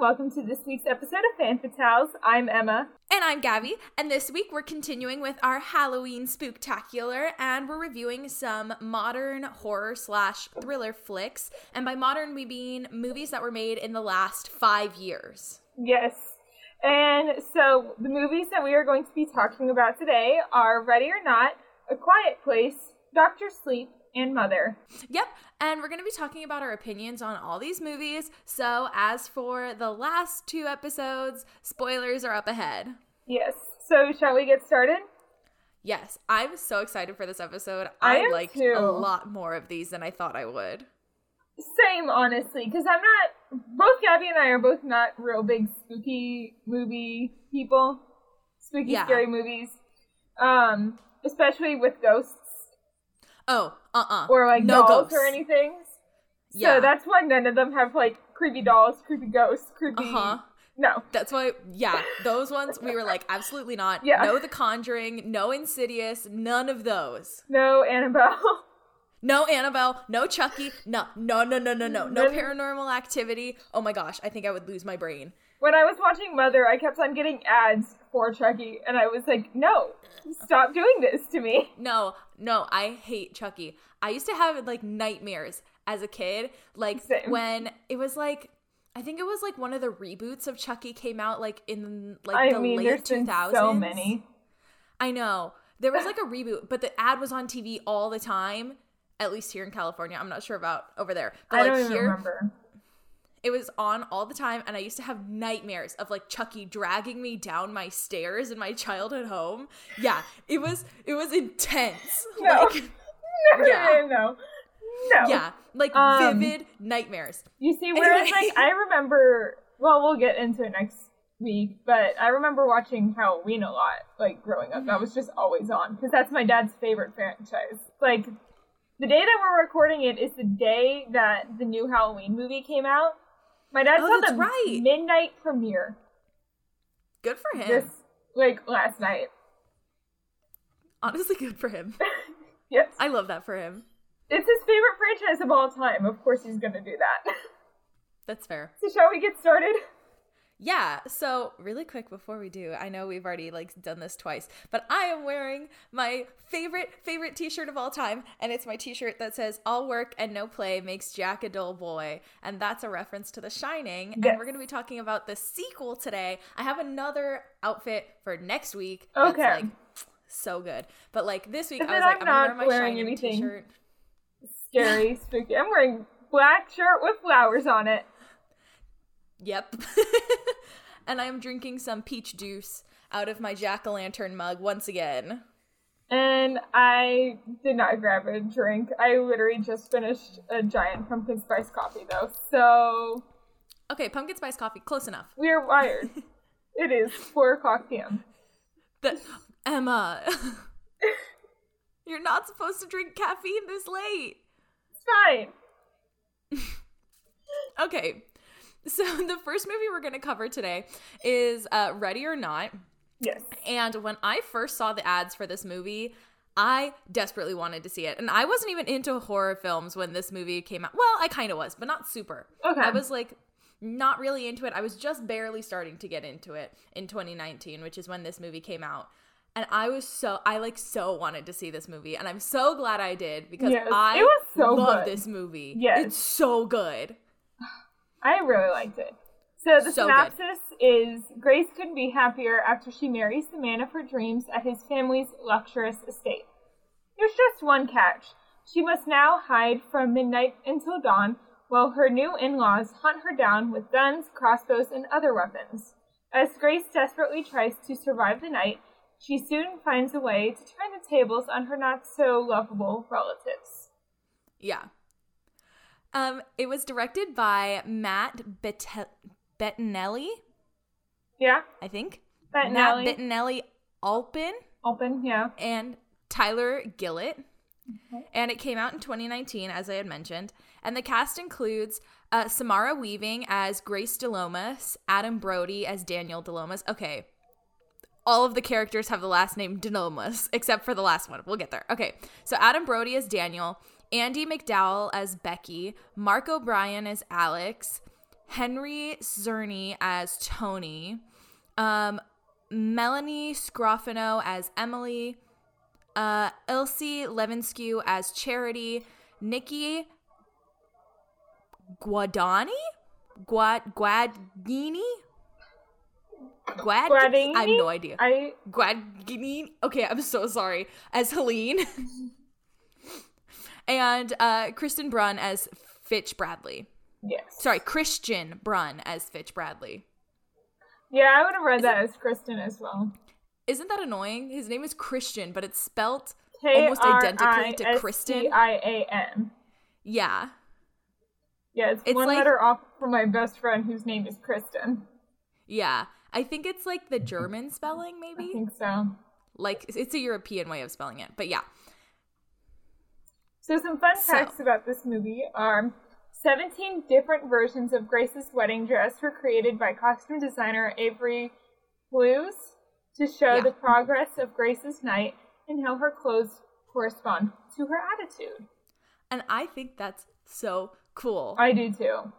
welcome to this week's episode of Fan Fatales. I'm Emma. And I'm Gabby, and this week we're continuing with our Halloween spooktacular, and we're reviewing some modern horror slash thriller flicks. And by modern, we mean movies that were made in the last five years. Yes. And so the movies that we are going to be talking about today are Ready or Not, A Quiet Place, Doctor Sleep, and Mother. Yep, and we're going to be talking about our opinions on all these movies. So, as for the last two episodes, spoilers are up ahead. Yes. So, shall we get started? Yes, I'm so excited for this episode. I I, liked too. a lot more of these than I thought I would. Same, honestly, because I'm not. Both Gabby and I are both not real big spooky movie people. Spooky, Yeah. scary movies. Um, especially with ghosts Oh, uh uh or like no dolls ghosts. or anything. Yeah. So that's why none of them have like creepy dolls, creepy ghosts, creepy. Uh huh. No. That's why, yeah, those ones we were like, absolutely not. Yeah. No The Conjuring, no Insidious, none of those. No Annabelle. No Annabelle, no Chucky, no, no, no, no, no, no, no paranormal activity. Oh my gosh, I think I would lose my brain. when I was watching Mother, I kept on getting ads for Chucky, and I was like, no, stop doing this to me. No, no, I hate Chucky. I used to have like nightmares as a kid, like Same. when it was like. I think it was like one of the reboots of Chucky came out like in like I the mean, late two so many. I know. There was like a reboot, but the ad was on TV all the time. At least here in California. I'm not sure about over there. But I like don't even here, remember. it was on all the time, and I used to have nightmares of like Chucky dragging me down my stairs in my childhood home. Yeah, it was it was intense. No. Like No, Yeah. no, no, no. yeah, like Um, vivid nightmares. You see, whereas Anyway. like I remember. Well, we'll get into it next week, but I remember watching Halloween a lot, like growing up. That was just always on because that's my dad's favorite franchise. Like the day that we're recording it is the day that the new Halloween movie came out. My dad Oh, saw the right. midnight premiere Good for him. this like last night. Honestly, good for him. Yes, I love that for him. it's his favorite franchise of all time. Of course, he's gonna do that. That's fair. so shall we get started? Yeah, so really quick before we do, I know we've already like done this twice, but I am wearing my favorite favorite t-shirt of all time and it's my t-shirt that says all work and no play makes Jack a dull boy and that's a reference to The Shining and we're going to be talking about the sequel today. I have another outfit for next week. Okay. like, so good. But like this week I was like, I'm, I'm, not wearing anything. t-shirt. Scary, spooky. I'm wearing black shirt with flowers on it. Yep. and I am drinking some peach juice out of my jack-o'-lantern mug once again. And I did not grab a drink. I literally just finished a giant pumpkin spice coffee though. So Okay, pumpkin spice coffee, close enough. we are wired. it is four o'clock PM. The Emma, you're not supposed to drink caffeine this late. It's fine. Okay, so the first movie we're going to cover today is uh, Ready or Not. Yes. And when I first saw the ads for this movie, I desperately wanted to see it. And I wasn't even into horror films when this movie came out. Well, I kind of was, but not super. Okay. I was like not really into it. I was just barely starting to get into it in 2019, which is when this movie came out. And I was so I like so wanted to see this movie, and I'm so glad I did because Yes, I so love good. this movie. Yes. it's so good. I really liked it. So the So good. synopsis is Grace couldn't be happier after she marries the man of her dreams at his family's luxurious estate. There's just one catch. She must now hide from midnight until dawn while her new in-laws hunt her down with guns, crossbows, and other weapons. As Grace desperately tries to survive the night, she soon finds a way to turn the tables on her not so lovable relatives. Yeah. Um, it was directed by Matt Bet- Bettinelli, Yeah? I think. Bettinelli. Matt Bettinelli Olpin Open, yeah. and Tyler Gillett. And it came out in 2019, as I had mentioned. And the cast includes uh, Samara Weaving as Grace DeLomas, Adam Brody as Daniel DeLomas. Okay. All of the characters have the last name DeLomas, except for the last one. We'll get there. Okay. So Adam Brody as Daniel, Andie MacDowell as Becky, Mark O'Brien as Alex, Henry Czerny as Tony, um, Melanie Scrofano as Emily, uh, Elsie Levinsky as Charity, Nikki Guadani, Guad Guadini, Guad. I have no idea. I Guadgnini. Okay, I'm so sorry. As Helene. and uh, Kristen Bruun as Fitch Bradley. yes. Sorry, Kristian Bruun as Fitch Bradley. Yeah, I would have read that as Kristen as well. Isn't that annoying? His name is Christian, but it's spelt almost identically to Kristen. I A N. Yeah. Yeah, it's, It's one like- letter off from my best friend whose name is Kristen. Yeah. I think it's like the German spelling, maybe. I think so. Like it's a European way of spelling it. But yeah. So some fun So- facts about this movie are 17 different versions of Grace's wedding dress were created by costume designer Avery Plewes to show Yeah. the progress of Grace's night and how her clothes correspond to her attitude. And I think that's so cool. I do too.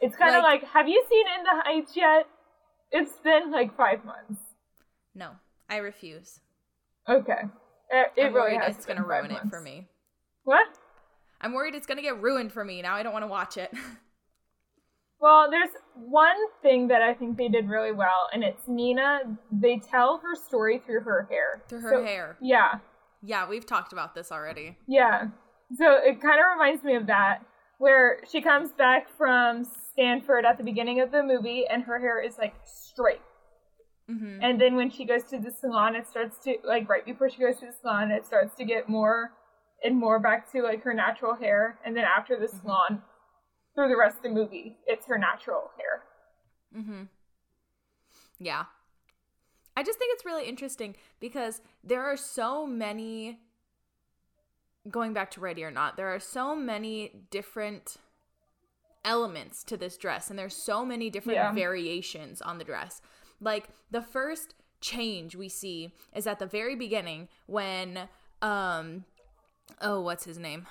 It's kind of Like- like, have you seen In the Heights yet? It's been like five months. no, I refuse. Okay. It, it I'm really worried has gonna five ruin it for me. What? I'm worried it's gonna get ruined for me. Now I don't want to watch it. Well, there's one thing that I think they did really well, and it's Nina. They tell her story through her hair. Through her So- hair. Yeah, Yeah, we've talked about this already. yeah. So it kind of reminds me of that, where she comes back from Stanford at the beginning of the movie, and her hair is like straight. hmm And then when she goes to the salon, it starts to like right before she goes to the salon, it starts to get more and more back to like her natural hair. And then after the salon, through the rest of the movie, it's her natural hair. Mm-hmm. Yeah. I just think it's really interesting because there are so many going back to Ready or Not, there are so many different elements to this dress and there's so many different Yeah. variations on the dress. Like the first change we see is at the very beginning when um oh what's his name?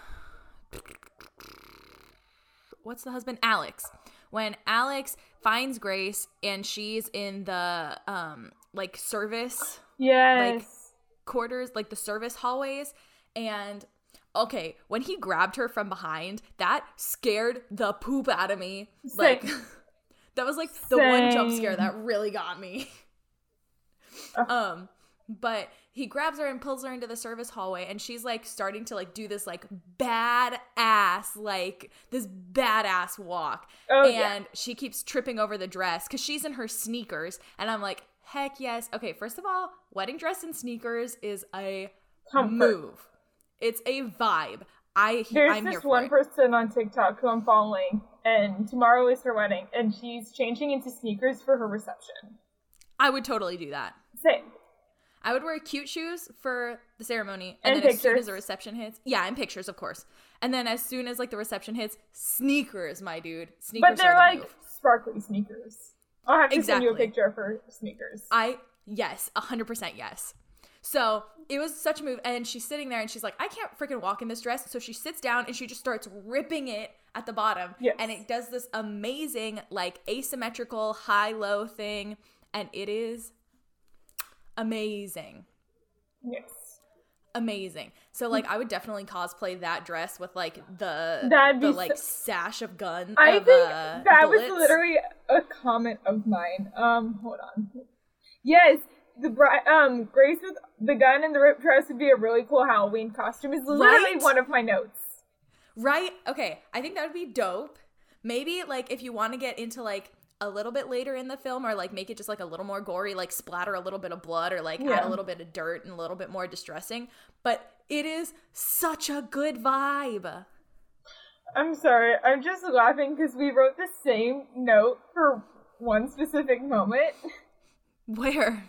what's the husband alex when alex finds grace and she's in the um like service Yes. quarters like the service hallways and okay when he grabbed her from behind that scared the poop out of me. Like that was like the one jump scare that really got me. Um but he grabs her and pulls her into the service hallway and she's like starting to like do this like badass like this badass walk. Oh, and yeah. she keeps tripping over the dress because she's in her sneakers and i'm like heck yes. Okay first of all wedding dress and sneakers is a Comfort. move it's a vibe i There's i'm here this one it. person on TikTok who I'm following, and tomorrow is her wedding, and she's changing into sneakers for her reception. i would totally do that Same. I would wear cute shoes for the ceremony, And and, then as soon as the reception hits, yeah, and pictures, of course. And then as soon as like the reception hits, sneakers, my dude, sneakers But they're the like move. sparkly sneakers. I'll have to send you a picture of her sneakers. I yes, hundred percent yes. So it was such a move, and she's sitting there, and she's like, I can't freaking walk in this dress. So she sits down and she just starts ripping it at the bottom, Yes. and it does this amazing like asymmetrical high low thing, and it is amazing. yes. amazing. So like I would definitely cosplay that dress with like the That'd the like so- sash of gun. I of, think uh, that bullets. was literally a comment of mine. Um, hold on. Yes, the bri- um Grace with the gun and the ripped dress would be a really cool Halloween costume. Is literally Right? one of my notes. right. Okay, I think that would be dope. Maybe like if you want to get into like a little bit later in the film or like make it just like a little more gory like splatter a little bit of blood or like add a little bit of dirt and a little bit more distressing but it is such a good vibe I'm sorry, I'm just laughing because we wrote the same note for one specific moment. where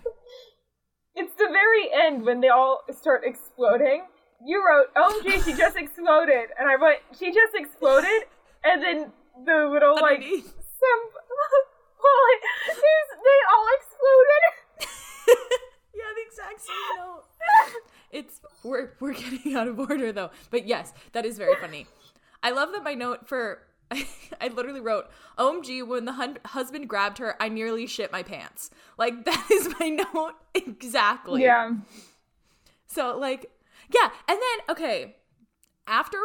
It's the very end when they all start exploding. You wrote, oh, "OMG, she just exploded," and I wrote, "She just exploded," and then the little like Underneath. some well, like, they all exploded. yeah the exact same note it's we're we're getting out of order though but yes that is very funny i love that my note for I, literally wrote, OMG, when the hun- husband grabbed her, I nearly shit my pants. Like, that is my note exactly. Yeah. So, like, yeah. And then, okay, after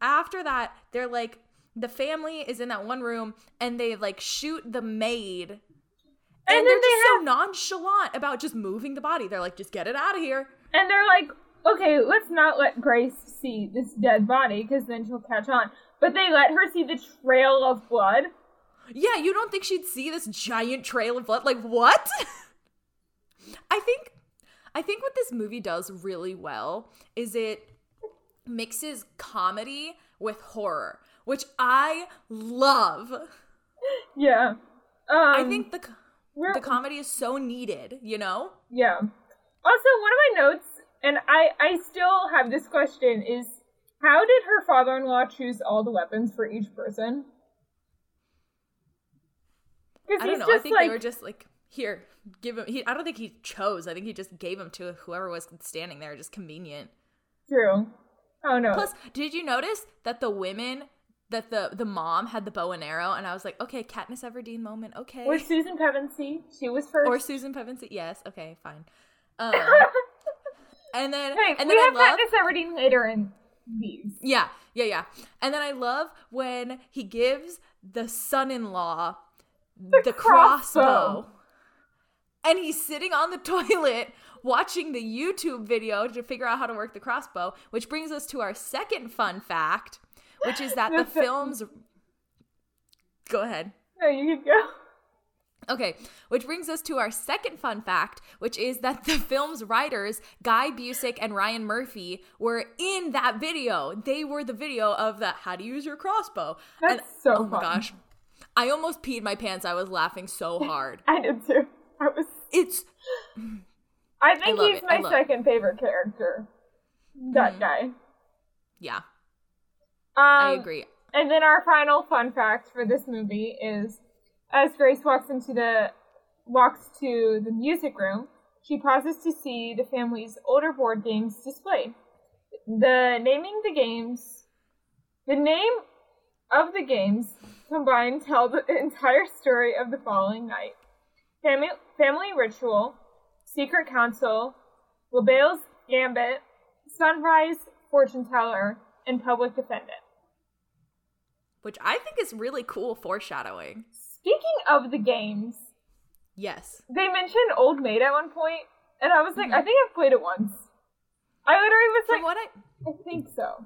after that, they're like, the family is in that one room and they like shoot the maid. And, And they're then just they so nonchalant about just moving the body. They're like, just get it out of here. And they're like, okay, let's not let Grace see this dead body because then she'll catch on. But they let her see the trail of blood. Yeah, you don't think she'd see this giant trail of blood? Like what? I think I think what this movie does really well is it mixes comedy with horror, which I love. Yeah. Um, I think the the comedy is so needed, you know? Yeah. Also, one of my notes, and I I still have this question is how did her father-in-law choose all the weapons for each person? I don't he's know. I just think like they were just like, here, give him he I don't think he chose. I think he just gave him to whoever was standing there, just convenient. true. Oh no. Plus, did you notice that the women that the the mom had the bow and arrow, and I was like, okay, Katniss Everdeen moment, okay. with Susan Pevensey, she was first. or Susan Pevensey, yes, okay, fine. Um, and then hey, and we then have I love, Katniss Everdeen later in these. yeah, yeah, yeah. And then I love when he gives the son-in-law the, crossbow. crossbow. And he's sitting on the toilet watching the YouTube video to figure out how to work the crossbow, which brings us to our second fun fact, which is that the The film's Go ahead. No, you can go. Okay, which brings us to our second fun fact, which is that the film's writers, Guy Busick and Ryan Murphy, were in that video. They were the video of the how to use your crossbow. That's and, so Oh my gosh. I almost peed my pants. I was laughing so hard. I did too. I was. It's I think love he's it. My love it. second favorite character. That Mhm. guy. yeah, Um, I agree. And then our final fun fact for this movie is, as Grace walks into the walks to the music room, she pauses to see the family's older board games displayed. The naming the games, the name of the games combined tell the entire story of the following night: family family ritual, secret council, LaBelle's gambit, sunrise fortune teller, and public defendant. Which I think is really cool foreshadowing. Speaking of the games, Yes. they mentioned Old Maid at one point, and I was like, Mhm. I think I've played it once. I literally was From like, what I I think so.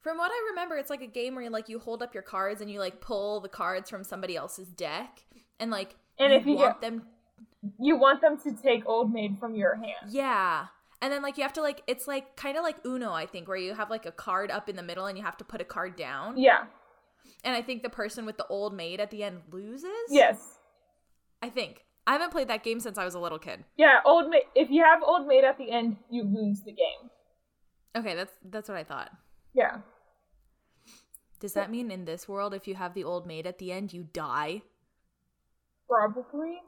From what I remember, it's like a game where you like you hold up your cards and you like pull the cards from somebody else's deck, and like And if you want get- them, You want them to take Old Maid from your hand. yeah. And then like you have to like it's like kind of like Uno, I think, where you have like a card up in the middle and you have to put a card down. Yeah. And I think the person with the old maid at the end loses. Yes. I think I haven't played that game since I was a little kid. Yeah. Old Maid. If you have Old Maid at the end, you lose the game. Okay, that's that's what I thought. Yeah. Does that mean in this world, if you have the old maid at the end, you die? Probably.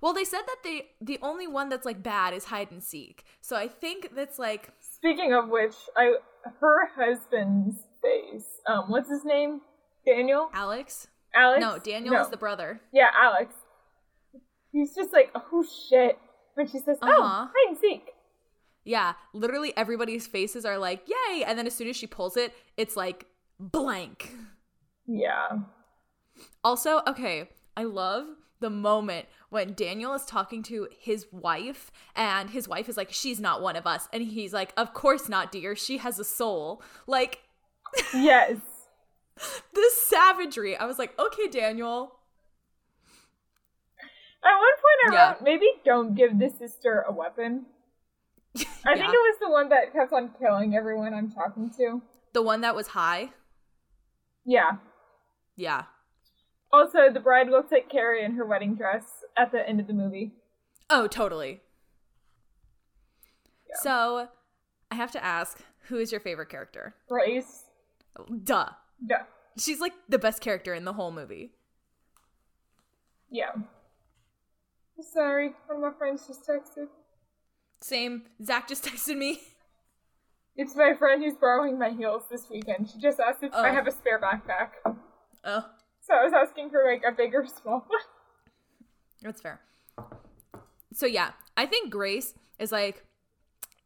Well, they said that the the only one that's like bad is hide and seek. So I think that's like Speaking of which, I her husband's face. Um, what's his name? Daniel. Alex. Alex. No, Daniel No. is the brother. Yeah, Alex. He's just like, oh shit. When she says, oh, Uh-huh. hide and seek. Yeah, literally everybody's faces are like, "Yay!" And then as soon as she pulls it, it's like blank. Yeah. Also, okay, I love the moment when Daniel is talking to his wife and his wife is like, "She's not one of us." And he's like, "Of course not, dear. She has a soul." Like Yes. the savagery. I was like, "Okay, Daniel." At one point, I Yeah. wrote, maybe don't give the sister a weapon. I think it was the one that kept on killing everyone I'm talking to. The one that was high. Yeah. Yeah. Also, the bride looks like Carrie in her wedding dress at the end of the movie. Oh, totally. Yeah. So, I have to ask, who is your favorite character? Grace. Duh. Yeah. She's like the best character in the whole movie. Yeah. Sorry, one of my friends just texted. Same. Zach just texted me. It's my friend who's borrowing my heels this weekend. She just asked if I Oh. have a spare backpack. Oh, So I was asking for like a bigger small one. that's fair. So yeah, I think Grace is like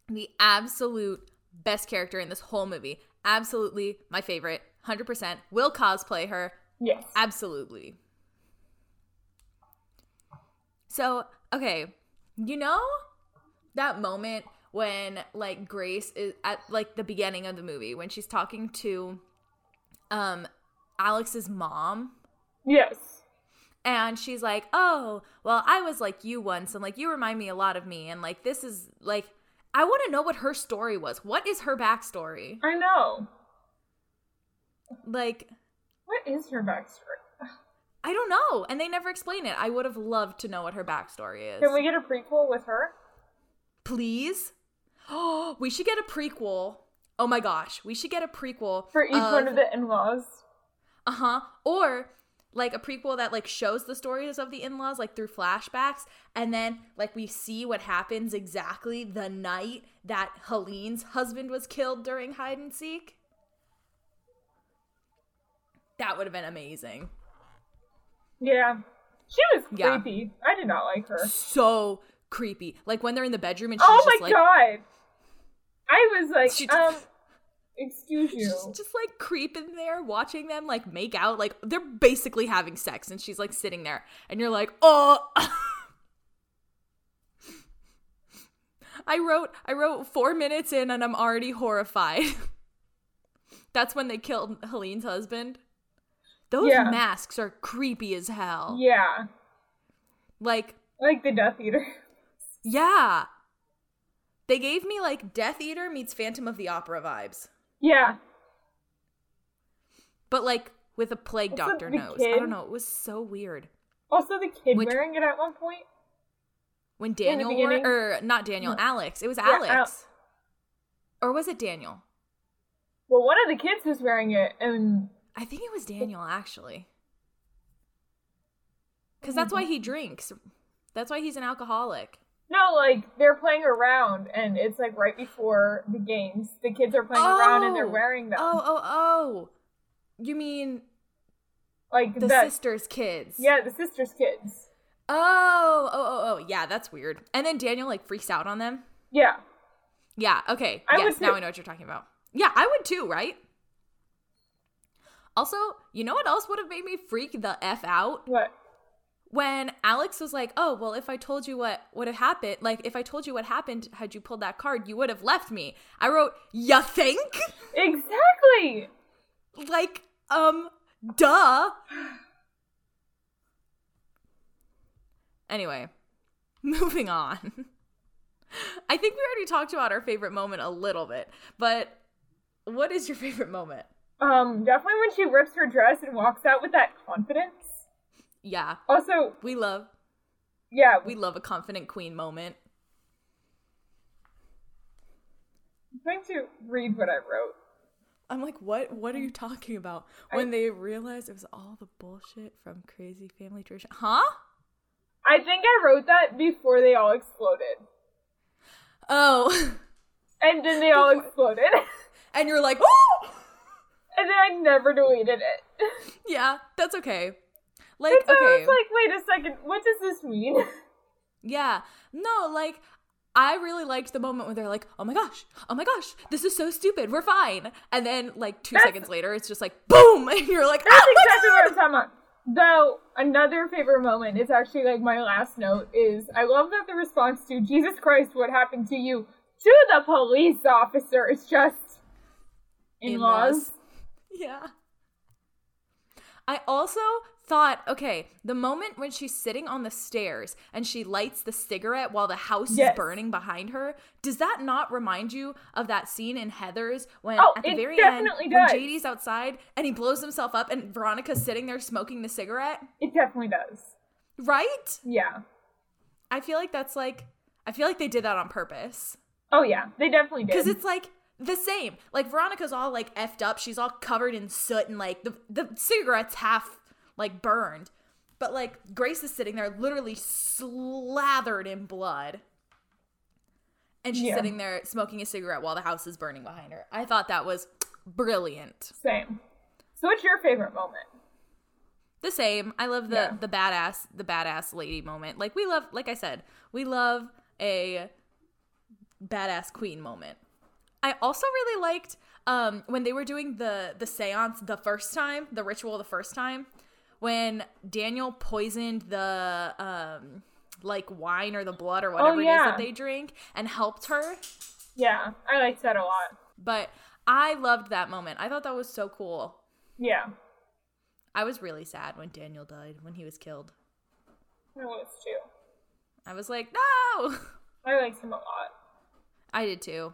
the absolute best character in this whole movie. Absolutely my favorite. 100%. Will cosplay her. Yes. Absolutely. So, okay, you know that moment when like Grace is at like the beginning of the movie when she's talking to um Alex's mom Yes. and she's like, "Oh, well, I was like you once and like you remind me a lot of me and like this is like I want to know what her story was. What is her backstory? I know. Like What is her backstory? I don't know, and they never explain it. I would have loved to know what her backstory is. Can we get a prequel with her? please? Oh, we should get a prequel. Oh my gosh, we should get a prequel For each one of the in-laws. Uh huh. Or like a prequel that like shows the stories of the in-laws like through flashbacks and then like we see what happens exactly the night that Helene's husband was killed during hide and seek. That would have been amazing. Yeah. She was Yeah. creepy. I did not like her. So creepy. Like when they're in the bedroom and she's just like, Oh my god. I was like, She um, excuse you. she's just like creeping there watching them like make out like they're basically having sex and she's like sitting there and you're like oh i wrote i wrote four minutes in and i'm already horrified that's when they killed helene's husband those Yeah. masks are creepy as hell Yeah. like Like the Death Eater. yeah they gave me like death eater meets phantom of the opera vibes Yeah. but like with a plague Also, doctor nose i don't know it was so weird Also the kid Which- wearing it at one point. When Daniel wore or not Daniel, No. Alex. It was Yeah, Alex. or was it Daniel? Well, one of the kids was wearing it, and I think it was Daniel actually. Cuz that's why he drinks. That's why he's an alcoholic. no, like they're playing around, and it's like right before the games. The kids are playing around, and they're Oh. wearing them. Oh, oh, oh. You mean like the sister's kids? Yeah, the sister's kids. Oh, oh, oh, oh. Yeah, that's weird. And then Daniel like freaks out on them. Yeah. Yeah, okay. I yes, now. I know what you're talking about. Yeah, I would too, right? Also, you know what else would have made me freak the F out? What? when Alex was like, "Oh, well, if I told you what would have happened, like if I told you what happened had you pulled that card, you would have left me." I wrote, "You think?" Exactly. like, um, duh. Anyway, moving on. I think we already talked about our favorite moment a little bit, but what is your favorite moment? Um, definitely when she rips her dress and walks out with that confidence. Yeah, Also, we love yeah, we love a confident queen moment. I'm trying to read what I wrote. I'm like, what? What are you talking about? When they realized it was all the bullshit from Crazy Family Tradition, huh? I think I wrote that before they all exploded. Oh, And then they all exploded. and you're like, oh, and then I never deleted it. yeah, that's okay. Like, so I okay, was like, wait a second, what does this mean? yeah, no, like. I really liked the moment where they're like, "Oh my gosh, oh my gosh, this is so stupid. We're fine." And then, like two That's- seconds later, it's just like, "Boom!" And you're like, That's "Oh exactly what I'm talking about. Though another favorite moment is actually like my last note is I love that the response to Jesus Christ, what happened to you to the police officer is just in laws. Yeah. I also thought, okay, the moment when she's sitting on the stairs and she lights the cigarette while the house Yes. is burning behind her, does that not remind you of that scene in Heathers when Oh, at the very end definitely when. JD's outside and he blows himself up and Veronica's sitting there smoking the cigarette? It definitely does. Right? Yeah. I feel like that's like I feel like they did that on purpose. Oh yeah, they definitely did. Because it's like the same. Like Veronica's all like effed up. She's all covered in soot and like the the cigarette's half like burned. But like Grace is sitting there literally slathered in blood. And she's Yeah. sitting there smoking a cigarette while the house is burning behind her. I thought that was brilliant. Same. So what's your favorite moment? The same. I love the Yeah. the badass the badass lady moment. Like we love like I said, we love a badass queen moment. I also really liked um when they were doing the the séance the first time, the ritual the first time when Daniel poisoned the um like wine or the blood or whatever it is Oh, yeah. that they drink and helped her. Yeah, I liked that a lot. But I loved that moment. I thought that was so cool. Yeah, I was really sad when Daniel died, when he was killed. I was too. I was like, no! I liked him a lot. I did too.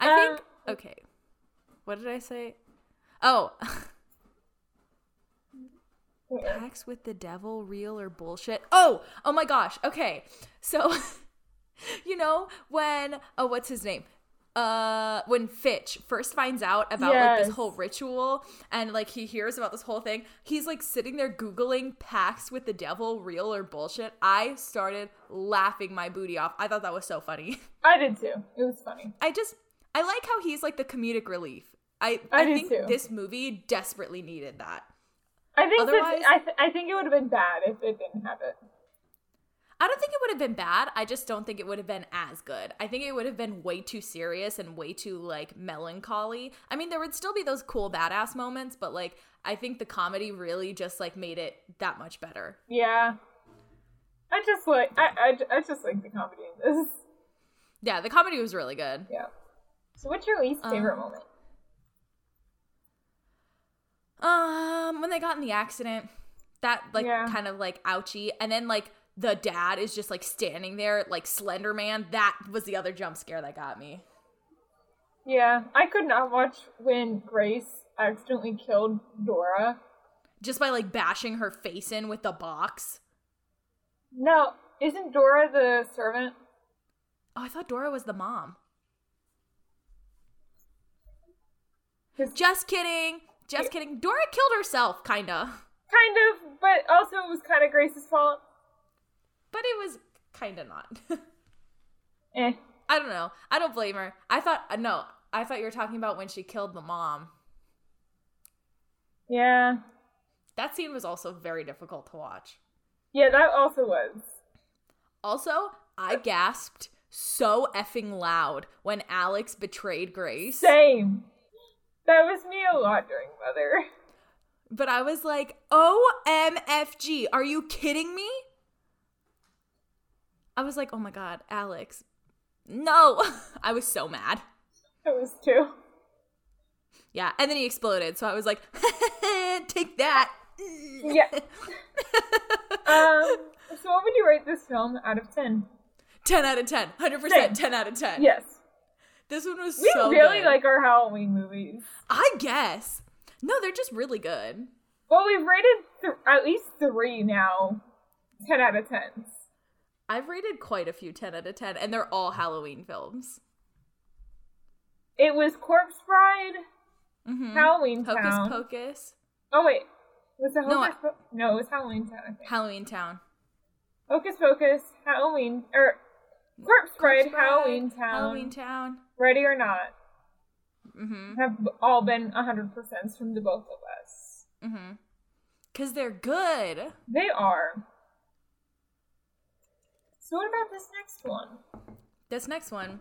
I Um, think, okay. What did I say? Oh, pacts with the devil, real or bullshit? Oh, oh my gosh. Okay. So, you know, when, oh, what's his name? Uh, when Fitch first finds out about like this whole ritual and like he hears about this whole thing, he's like sitting there Googling pacts with the devil, real or bullshit. I started laughing my booty off. I thought that was so funny. I did too. It was funny. I just I like how he's like the comedic relief. I I I, think too. this movie desperately needed that. I think that, Otherwise- I, th- I think it would have been bad if it didn't have it. I don't think it would have been bad. I just don't think it would have been as good. I think it would have been way too serious and way too like melancholy. I mean, there would still be those cool badass moments, but like I think the comedy really just like made it that much better. Yeah. I just like I, I, I just like the comedy in this. Yeah, the comedy was really good. Yeah. So what's your least favorite Um, moment? Um, when they got in the accident, that like Yeah. kind of like ouchy, and then like the dad is just like standing there like Slender Man. That was the other jump scare that got me. Yeah, I could not watch when Grace accidentally killed Dora. Just by like bashing her face in with the box. No, isn't Dora the servant? Oh, I thought Dora was the mom. 'Cause Just kidding. Just kidding. Dora killed herself, kinda. kind of, but also it was kind of Grace's fault. But it was kinda not. Eh. I don't know. I don't blame her. I thought uh, no. I thought you were talking about when she killed the mom. Yeah. That scene was also very difficult to watch. Yeah, that also was. Also, I gasped so effing loud when Alex betrayed Grace. Same. That was me a lot during Mother. But I was like, OMFG, are you kidding me? I was like, oh my god, Alex. No! I was so mad. I was too. Yeah, and then he exploded, so I was like, take that. Yeah. Um. So, what would you rate this film out of ten? 10 out of 10. 100% Same. 10 out of 10. Yes. This one was We so really good. like our Halloween movies. I guess. No, they're just really good. Well, we've rated th- at least three now. Ten out of tens. I've rated quite a few 10 out of 10, and they're all Halloween films. It was Corpse Bride, Mm-hmm. Halloween Hocus Town. Pocus, oh wait, was it No, Hocus? Po- no, it was Halloween Town. Halloween Town. Hocus Pocus, Halloween, or Corpse Bride, Halloween Town, Halloween Town. Ready or Not Mm-hmm. have all been hundred percent from the both of us. Mm-hmm. Cause they're good. They are. So what about this next one? This next one,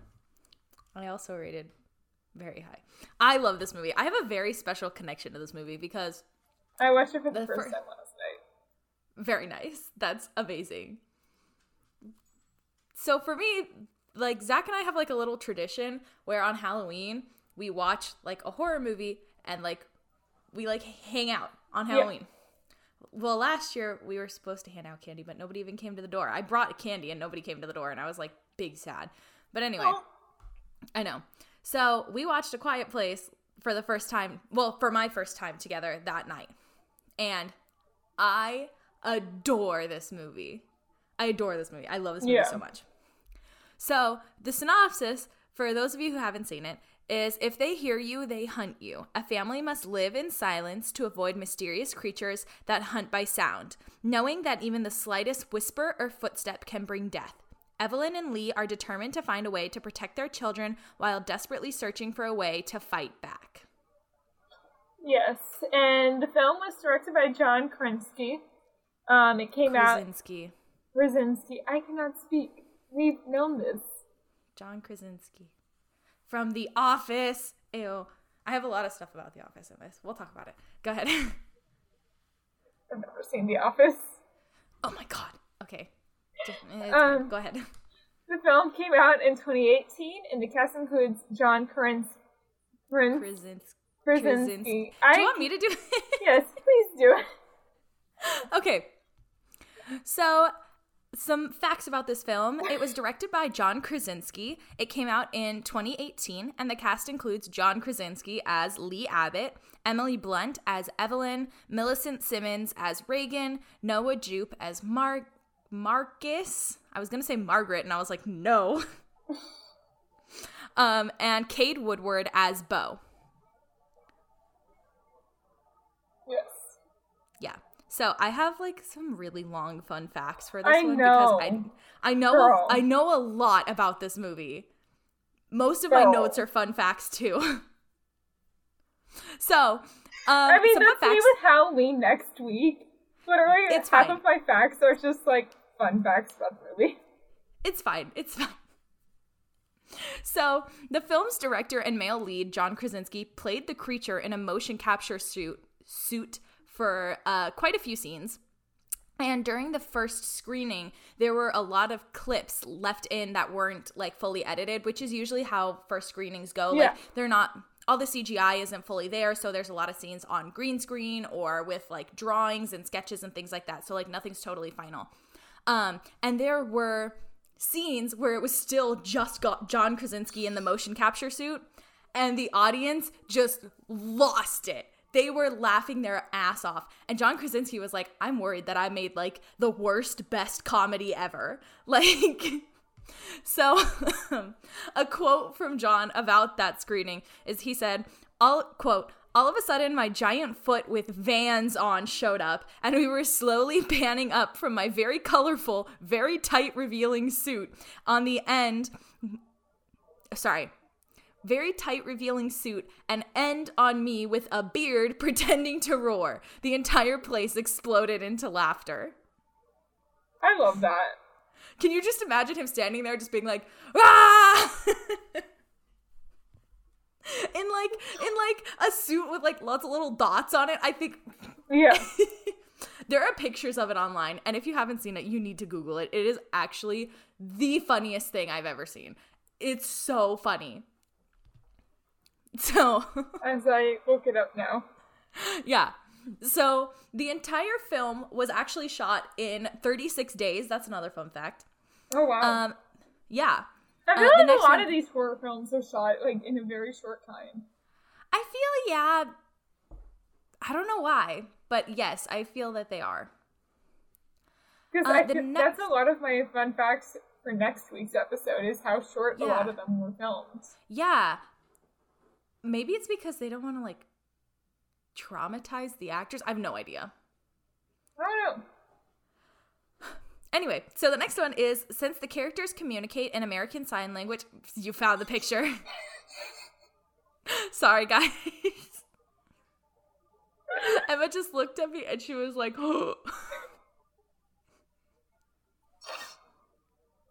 I also rated very high. I love this movie. I have a very special connection to this movie because I watched it for the, The first fir- time last night. very nice. That's amazing. So for me, like Zach and I have like a little tradition where on Halloween we watch like a horror movie and like we like hang out on Yeah. Halloween. Well, last year we were supposed to hand out candy, but nobody even came to the door. I brought candy and nobody came to the door, and I was like big sad. But anyway, Oh, I know. So we watched A Quiet Place for the first time. Well, for my first time together that night. And I adore this movie. I adore this movie. I love this movie Yeah. so much. So the synopsis, for those of you who haven't seen it, is if they hear you, they hunt you. A family must live in silence to avoid mysterious creatures that hunt by sound, knowing that even the slightest whisper or footstep can bring death. Evelyn and Lee are determined to find a way to protect their children while desperately searching for a way to fight back. Yes, and the film was directed by John Krasinski. Um, it came out Krasinski. Krasinski. I cannot speak. We've known this. John Krasinski. From The Office. Ew. I have a lot of stuff about The Office in this. We'll talk about it. Go ahead. I've never seen The Office. oh my god. Okay. Um. Go ahead. The film came out in 2018, and the cast includes John Krasinski. Krasinski. Do you want me to do it? Yes, please do it. okay. So, some facts about this film. It was directed by John Krasinski. It came out in 2018, and the cast includes John Krasinski as Lee Abbott, Emily Blunt as Evelyn, Millicent Simmons as Regan, Noah Jupe as Mar- Marcus. I was to say Margaret, and I was like, no. um, and Cade Woodward as Beau. So I have like some really long fun facts for this I one know. because I I know Girl. a, I know a lot about this movie. Most of my notes are fun facts too. so, um, I mean, that's fun me with Halloween next week. Literally, It's half fine. of my facts are just like fun facts about the movie. It's fine. It's fine. So, the film's director and male lead, John Krasinski, played the creature in a motion capture suit suit for uh, quite a few scenes. And during the first screening, there were a lot of clips left in that weren't like fully edited, which is usually how first screenings go. Yeah. Like they're not all the CGI isn't fully there, so there's a lot of scenes on green screen or with like drawings and sketches and things like that. So like nothing's totally final. Um, and there were scenes where it was still just got John Krasinski in the motion capture suit, and the audience just lost it. They were laughing their ass off. And John Krasinski was like, I'm worried that I made like the worst, best comedy ever. Like, so a quote from John about that screening is he said, all quote, all of a sudden my giant foot with vans on showed up and we were slowly panning up from my very colorful, very tight revealing suit on the end sorry, very tight revealing suit and end on me with a beard pretending to roar. The entire place exploded into laughter. I love that. Can you just imagine him standing there just being like, ah! in like in like a suit with like lots of little dots on it. I think Yeah. there are pictures of it online, and if you haven't seen it, you need to Google it. It is actually the funniest thing I've ever seen. It's so funny. So, As I look it up now. yeah. So, the entire film was actually shot in 36 days. That's another fun fact. Oh wow. Um, yeah. I uh, feel the like a lot one- of these horror films are shot like in a very short time. I feel, yeah. I don't know why, but yes, I feel that they are. Because Uh, I the next- that's a lot of my fun facts for next week's episode is how short a lot of them were filmed. Yeah. Maybe it's because they don't want to, like, traumatize the actors. I have no idea. I don't know. Anyway, so the next one is since the characters communicate in American Sign Language, you found the picture. Sorry, guys. Emma just looked at me and she was like, oh.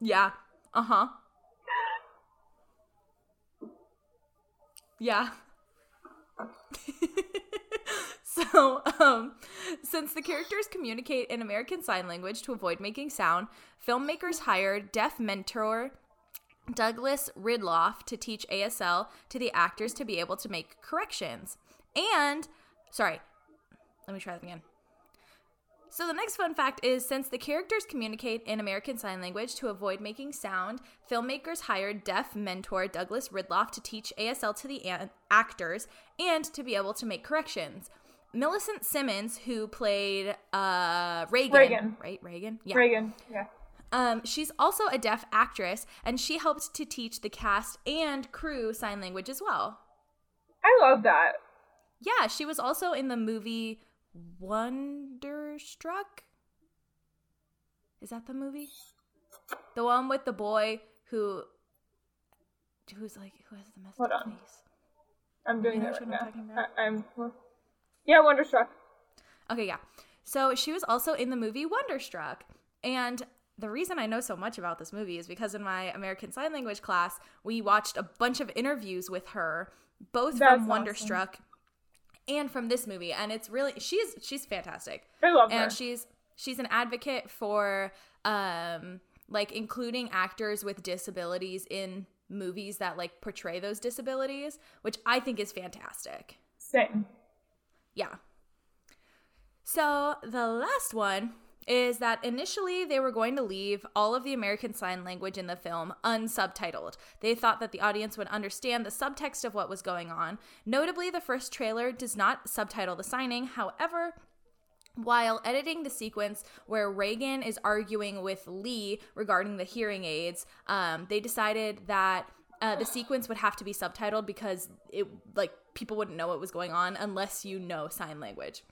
Yeah. Uh huh. Yeah. so, um, since the characters communicate in American Sign Language to avoid making sound, filmmakers hired deaf mentor Douglas Ridloff to teach ASL to the actors to be able to make corrections. And, sorry, let me try that again. So the next fun fact is since the characters communicate in American Sign Language to avoid making sound, filmmakers hired deaf mentor Douglas Ridloff to teach ASL to the an- actors and to be able to make corrections. Millicent Simmons, who played uh, Regan, Regan. right? Regan, yeah. Regan. Yeah. Um, she's also a deaf actress, and she helped to teach the cast and crew sign language as well. I love that. Yeah, she was also in the movie Wonderstruck. Is that the movie? The one with the boy who who's like who has the messed Hold up on. face. I'm doing You know it right I'm now. talking about? I, I'm Yeah, Wonderstruck. Okay, yeah. So she was also in the movie Wonderstruck. And the reason I know so much about this movie is because in my American Sign Language class, we watched a bunch of interviews with her, both That's from awesome. And from this movie. And it's really she's she's fantastic. I love and her. she's she's an advocate for um like including actors with disabilities in movies that like portray those disabilities, which I think is fantastic. Same. Yeah. So the last one is that initially they were going to leave all of the American Sign Language in the film unsubtitled. They thought that the audience would understand the subtext of what was going on. Notably, the first trailer does not subtitle the signing. However, while editing the sequence where Regan is arguing with Lee regarding the hearing aids, um, they decided that uh, the sequence would have to be subtitled because it like people wouldn't know what was going on unless you know sign language.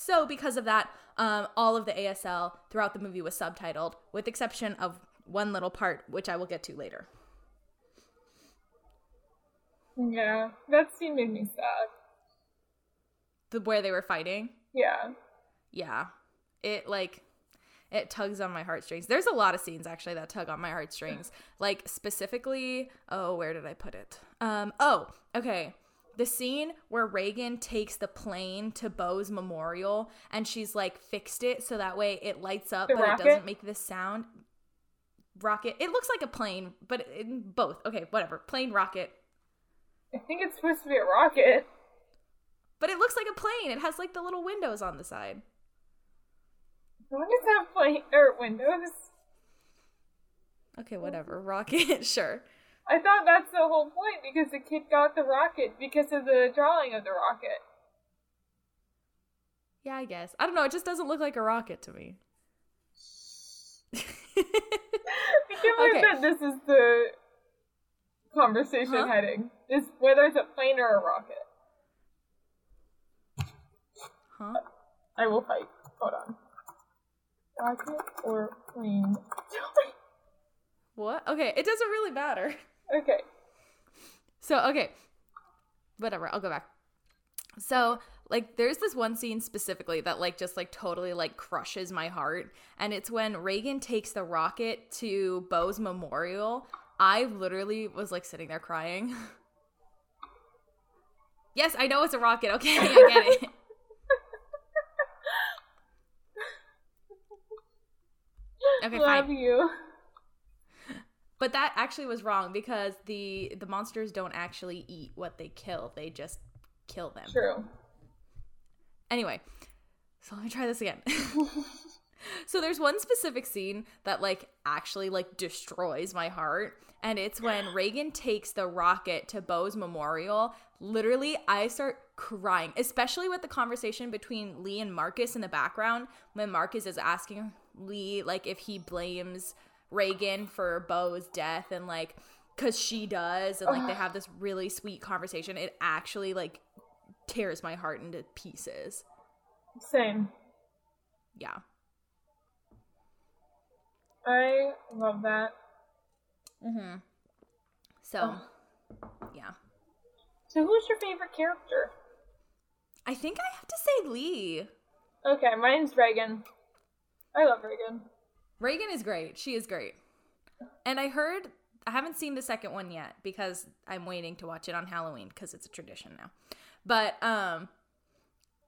So because of that, um, all of the ASL throughout the movie was subtitled, with exception of one little part, which I will get to later. Yeah, that scene made me sad. The where they were fighting. Yeah. yeah it like it tugs on my heartstrings there's a lot of scenes actually that tug on my heartstrings like specifically oh where did i put it um oh okay the scene where regan takes the plane to Beau's memorial and she's like fixed it so that way it lights up The but rocket? it doesn't make this sound. Rocket? It looks like a plane but it, both. Okay whatever. Plane rocket. I think it's supposed to be a rocket. but it looks like a plane. It has like the little windows on the side. Rockets have plane or windows. okay whatever. Rocket. Sure I thought that's the whole point because the kid got the rocket because of the drawing of the rocket. Yeah, I guess. I don't know. It just doesn't look like a rocket to me. I can't believe Okay. that this is the conversation Huh? heading. Is whether it's a plane or a rocket. huh? I will fight. Hold on. Rocket or plane? What? Okay, it doesn't really matter. okay. So, okay. Whatever, I'll go back. So, like there's this one scene specifically that like just like totally like crushes my heart and it's when Regan takes the rocket to Beau's memorial. I literally was like sitting there crying. yes, I know it's a rocket. Okay, I get it. Okay, Love fine. you. But that actually was wrong because the the monsters don't actually eat what they kill. They just kill them. True. Anyway, so let me try this again. so there's one specific scene that like actually like destroys my heart and it's when Regan takes the rocket to Beau's memorial. Literally, I start crying, especially with the conversation between Lee and Marcus in the background when Marcus is asking Lee like if he blames Regan for Beau's death and like cuz she does and like they have this really sweet conversation. It actually like tears my heart into pieces. Same. Yeah. I love that. Mm-hmm. So, yeah. So who's your favorite character? I think I have to say Lee. Okay, mine's Regan. I love Regan. Regan is great. She is great. And I heard I haven't seen the second one yet because I'm waiting to watch it on Halloween because it's a tradition now. But um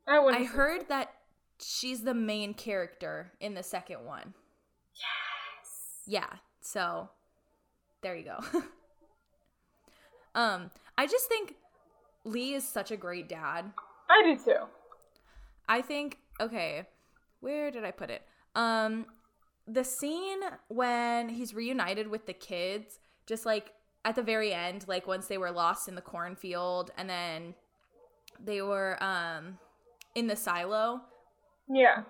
I. I heard that she's the main character in the second one. Yes. Yeah. So there you go. um I just think Lee is such a great dad. I do too. I think okay, where did I put it? Um the scene when he's reunited with the kids, just like at the very end, like once they were lost in the cornfield and then they were um in the silo, Yeah.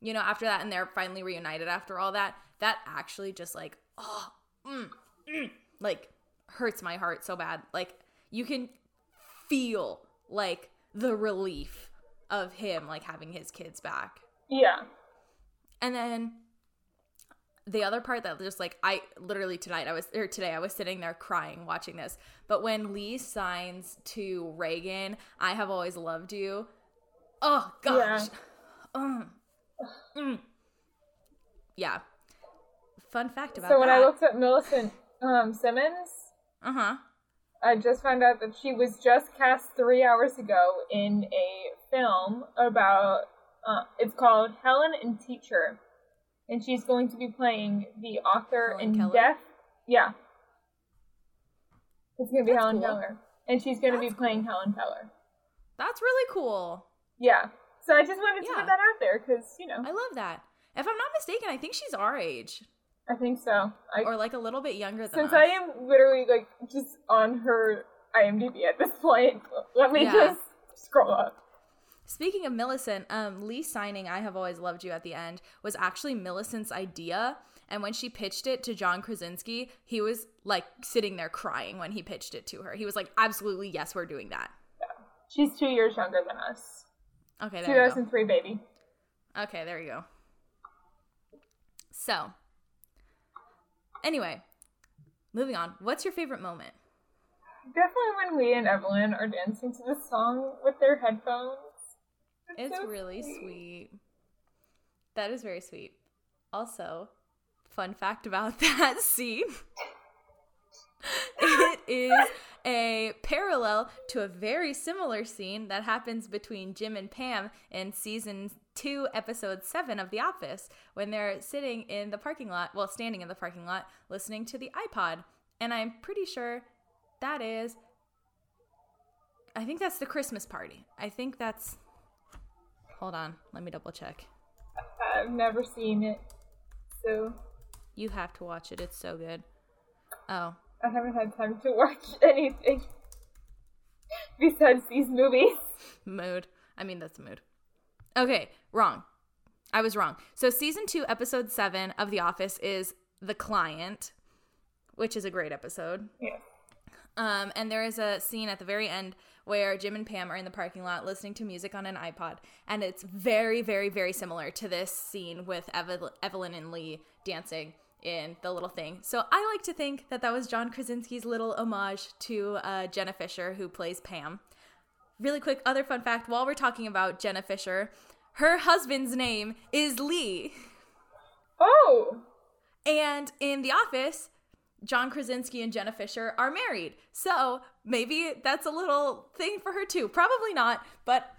you know, after that and they're finally reunited after all that, that actually just like oh, mm, mm, like hurts my heart so bad. Like you can feel like the relief of him like having his kids back. Yeah. And then the other part that just like I literally tonight I was or today I was sitting there crying watching this. But when Lee signs to Regan, I have always loved you. Oh gosh. Yeah. Um. Mm. yeah. Fun fact about So when that. I looked up Millicent um, Simmons, uh huh. I just found out that she was just cast three hours ago in a film about. Uh, it's called Helen and Teacher, and she's going to be playing the author Helen in Keller? Death. Yeah, it's gonna be That's Helen cool. Keller, and she's gonna be playing Helen Keller. That's really cool. Yeah. So I just wanted to Yeah. put that out there because you know I love that. If I'm not mistaken, I think she's our age I think so. I, or like a little bit younger than since us. I am literally like just on her IMDb at this point, let me Yeah. just scroll up. Speaking of Millicent, um, Lee signing "I Have Always Loved You" at the end was actually Millicent's idea, and when she pitched it to John Krasinski, he was like sitting there crying when he pitched it to her. He was like, "Absolutely, yes, we're doing that." She's two years younger than us. Okay, there you go. 2003 baby. Okay, there you go. So, anyway, moving on. What's your favorite moment? Definitely when Lee and Evelyn are dancing to the song with their headphones. It's so really sweet. That is very sweet. Also, fun fact about that scene it is a parallel to a very similar scene that happens between Jim and Pam in season 2 episode 7 of The Office when they're sitting in the parking lot, well standing in the parking lot listening to the iPod. And I'm pretty sure that is I think that's the Christmas party. I think that's Hold on, let me double check. I've never seen it, so You have to watch it. It's so good. Oh, I haven't had time to watch anything besides these movies. mood. I mean, that's mood. Okay, wrong. I was wrong. So, season two, episode seven of The Office is The Client, which is a great episode. Yeah. Um, and there is a scene at the very end where Jim and Pam are in the parking lot listening to music on an iPod. And it's very, very, very similar to this scene with Eve- Evelyn and Lee dancing in the little thing. So I like to think that that was John Krasinski's little homage to uh, Jenna Fischer, who plays Pam. Really quick, other fun fact while we're talking about Jenna Fischer, her husband's name is Lee. Oh, And in The Office, John Krasinski and Jenna Fischer are married. So maybe that's a little thing for her too. Probably not, but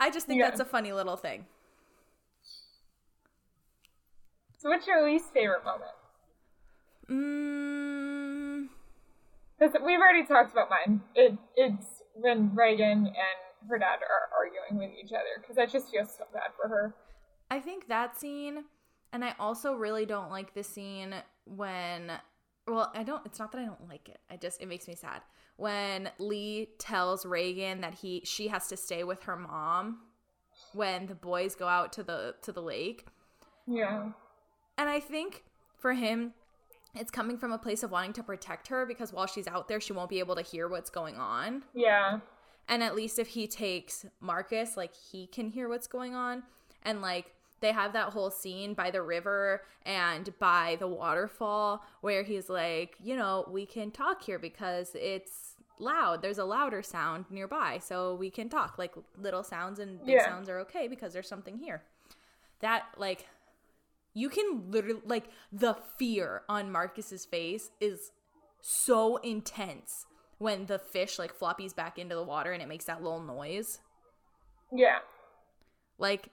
I just think Yeah. that's a funny little thing. so what's your least favorite moment? Mm, Because we've already talked about mine. It, it's when Regan and her dad are arguing with each other. Because I just feel so bad for her. I think that scene, and I also really don't like the scene when. Well, I don't. It's not that I don't like it. I just it makes me sad when Lee tells Regan that he she has to stay with her mom when the boys go out to the to the lake. Yeah. And I think for him, it's coming from a place of wanting to protect her because while she's out there, she won't be able to hear what's going on. Yeah. And at least if he takes Marcus, like he can hear what's going on. And like they have that whole scene by the river and by the waterfall where he's like, you know, we can talk here because it's loud. There's a louder sound nearby. So we can talk. Like little sounds and big Yeah. sounds are okay because there's something here. That, like, you can literally, like, the fear on Marcus's face is so intense when the fish like floppies back into the water and it makes that little noise. Yeah. Like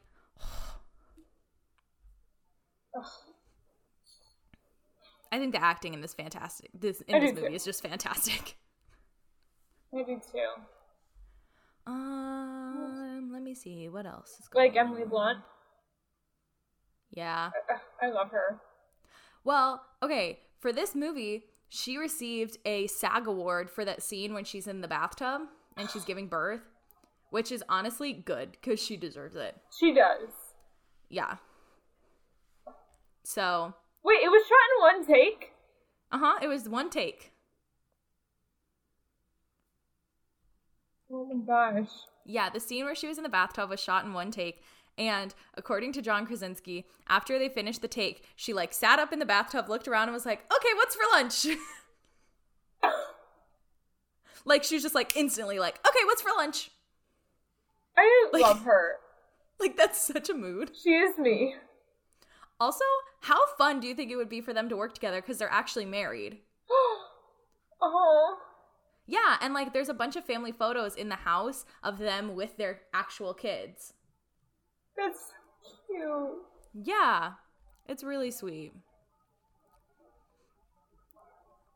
I think the acting in this fantastic this in I this movie too. is just fantastic. I do too. Um let me see what else is going Like Emily on. Blunt. Yeah. Ugh, I love her. Well, okay, for this movie, she received a SAG award for that scene when she's in the bathtub and she's giving birth, which is honestly good cuz she deserves it. She does. Yeah. So, Wait, it was shot in one take? uh huh, it was one take. Oh my gosh. Yeah, the scene where she was in the bathtub was shot in one take, And according to John Krasinski, after they finished the take, she like sat up in the bathtub, looked around, and was like, "Okay, what's for lunch?" like she was just like instantly like, "Okay, what's for lunch?" I Like- love her. Like that's such a mood. She is me. Also, how fun do you think it would be for them to work together because they're actually married? oh, Yeah, and like there's a bunch of family photos in the house of them with their actual kids. that's cute. Yeah, it's really sweet.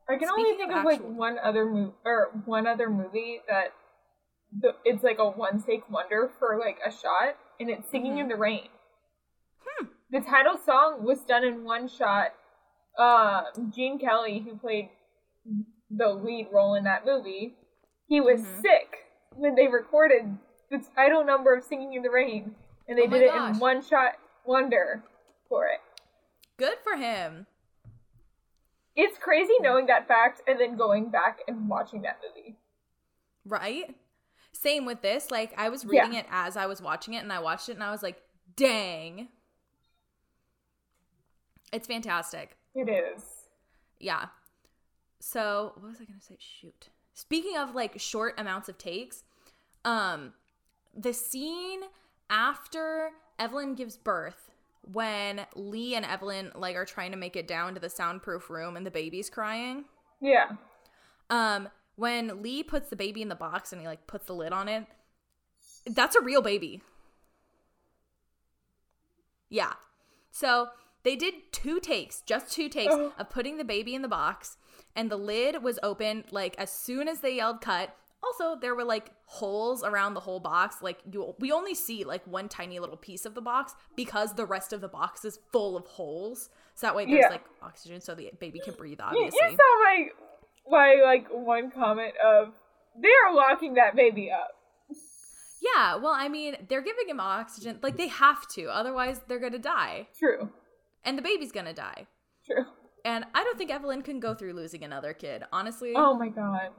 I can only think of of like actual- one other movie or one other movie that the, it's like a one take wonder for like a shot, and it's "Singing mm-hmm. in the Rain." The title song was done in one shot. Uh, Gene Kelly, who played the lead role in that movie, he was Mhm. sick when they recorded the title number of "Singing in the Rain," and they Oh did it gosh. in one shot wonder for it. Good for him. It's crazy knowing that fact and then going back and watching that movie. Right? Same with this. Like I was reading Yeah. it as I was watching it and I watched it and I was like, "Dang." It's fantastic. It is. Yeah. So, what was I going to say? Shoot. Speaking of like short amounts of takes, um the scene after Evelyn gives birth when Lee and Evelyn like are trying to make it down to the soundproof room and the baby's crying. Yeah. Um when Lee puts the baby in the box and he like puts the lid on it, that's a real baby. Yeah. So they did two takes, just two takes Oh. of putting the baby in the box, and the lid was open like as soon as they yelled cut. Also, there were like holes around the whole box. Like you, we only see like one tiny little piece of the box because the rest of the box is full of holes. So that way there's Yeah. like oxygen, so the baby can breathe. You, Obviously, you saw my my like one comment of they're locking that baby up. Yeah, well, I mean, they're giving him oxygen. Like, they have to. Otherwise, they're going to die. True. And the baby's to die. True. And I don't think Evelyn can go through losing another kid, honestly. Oh my god.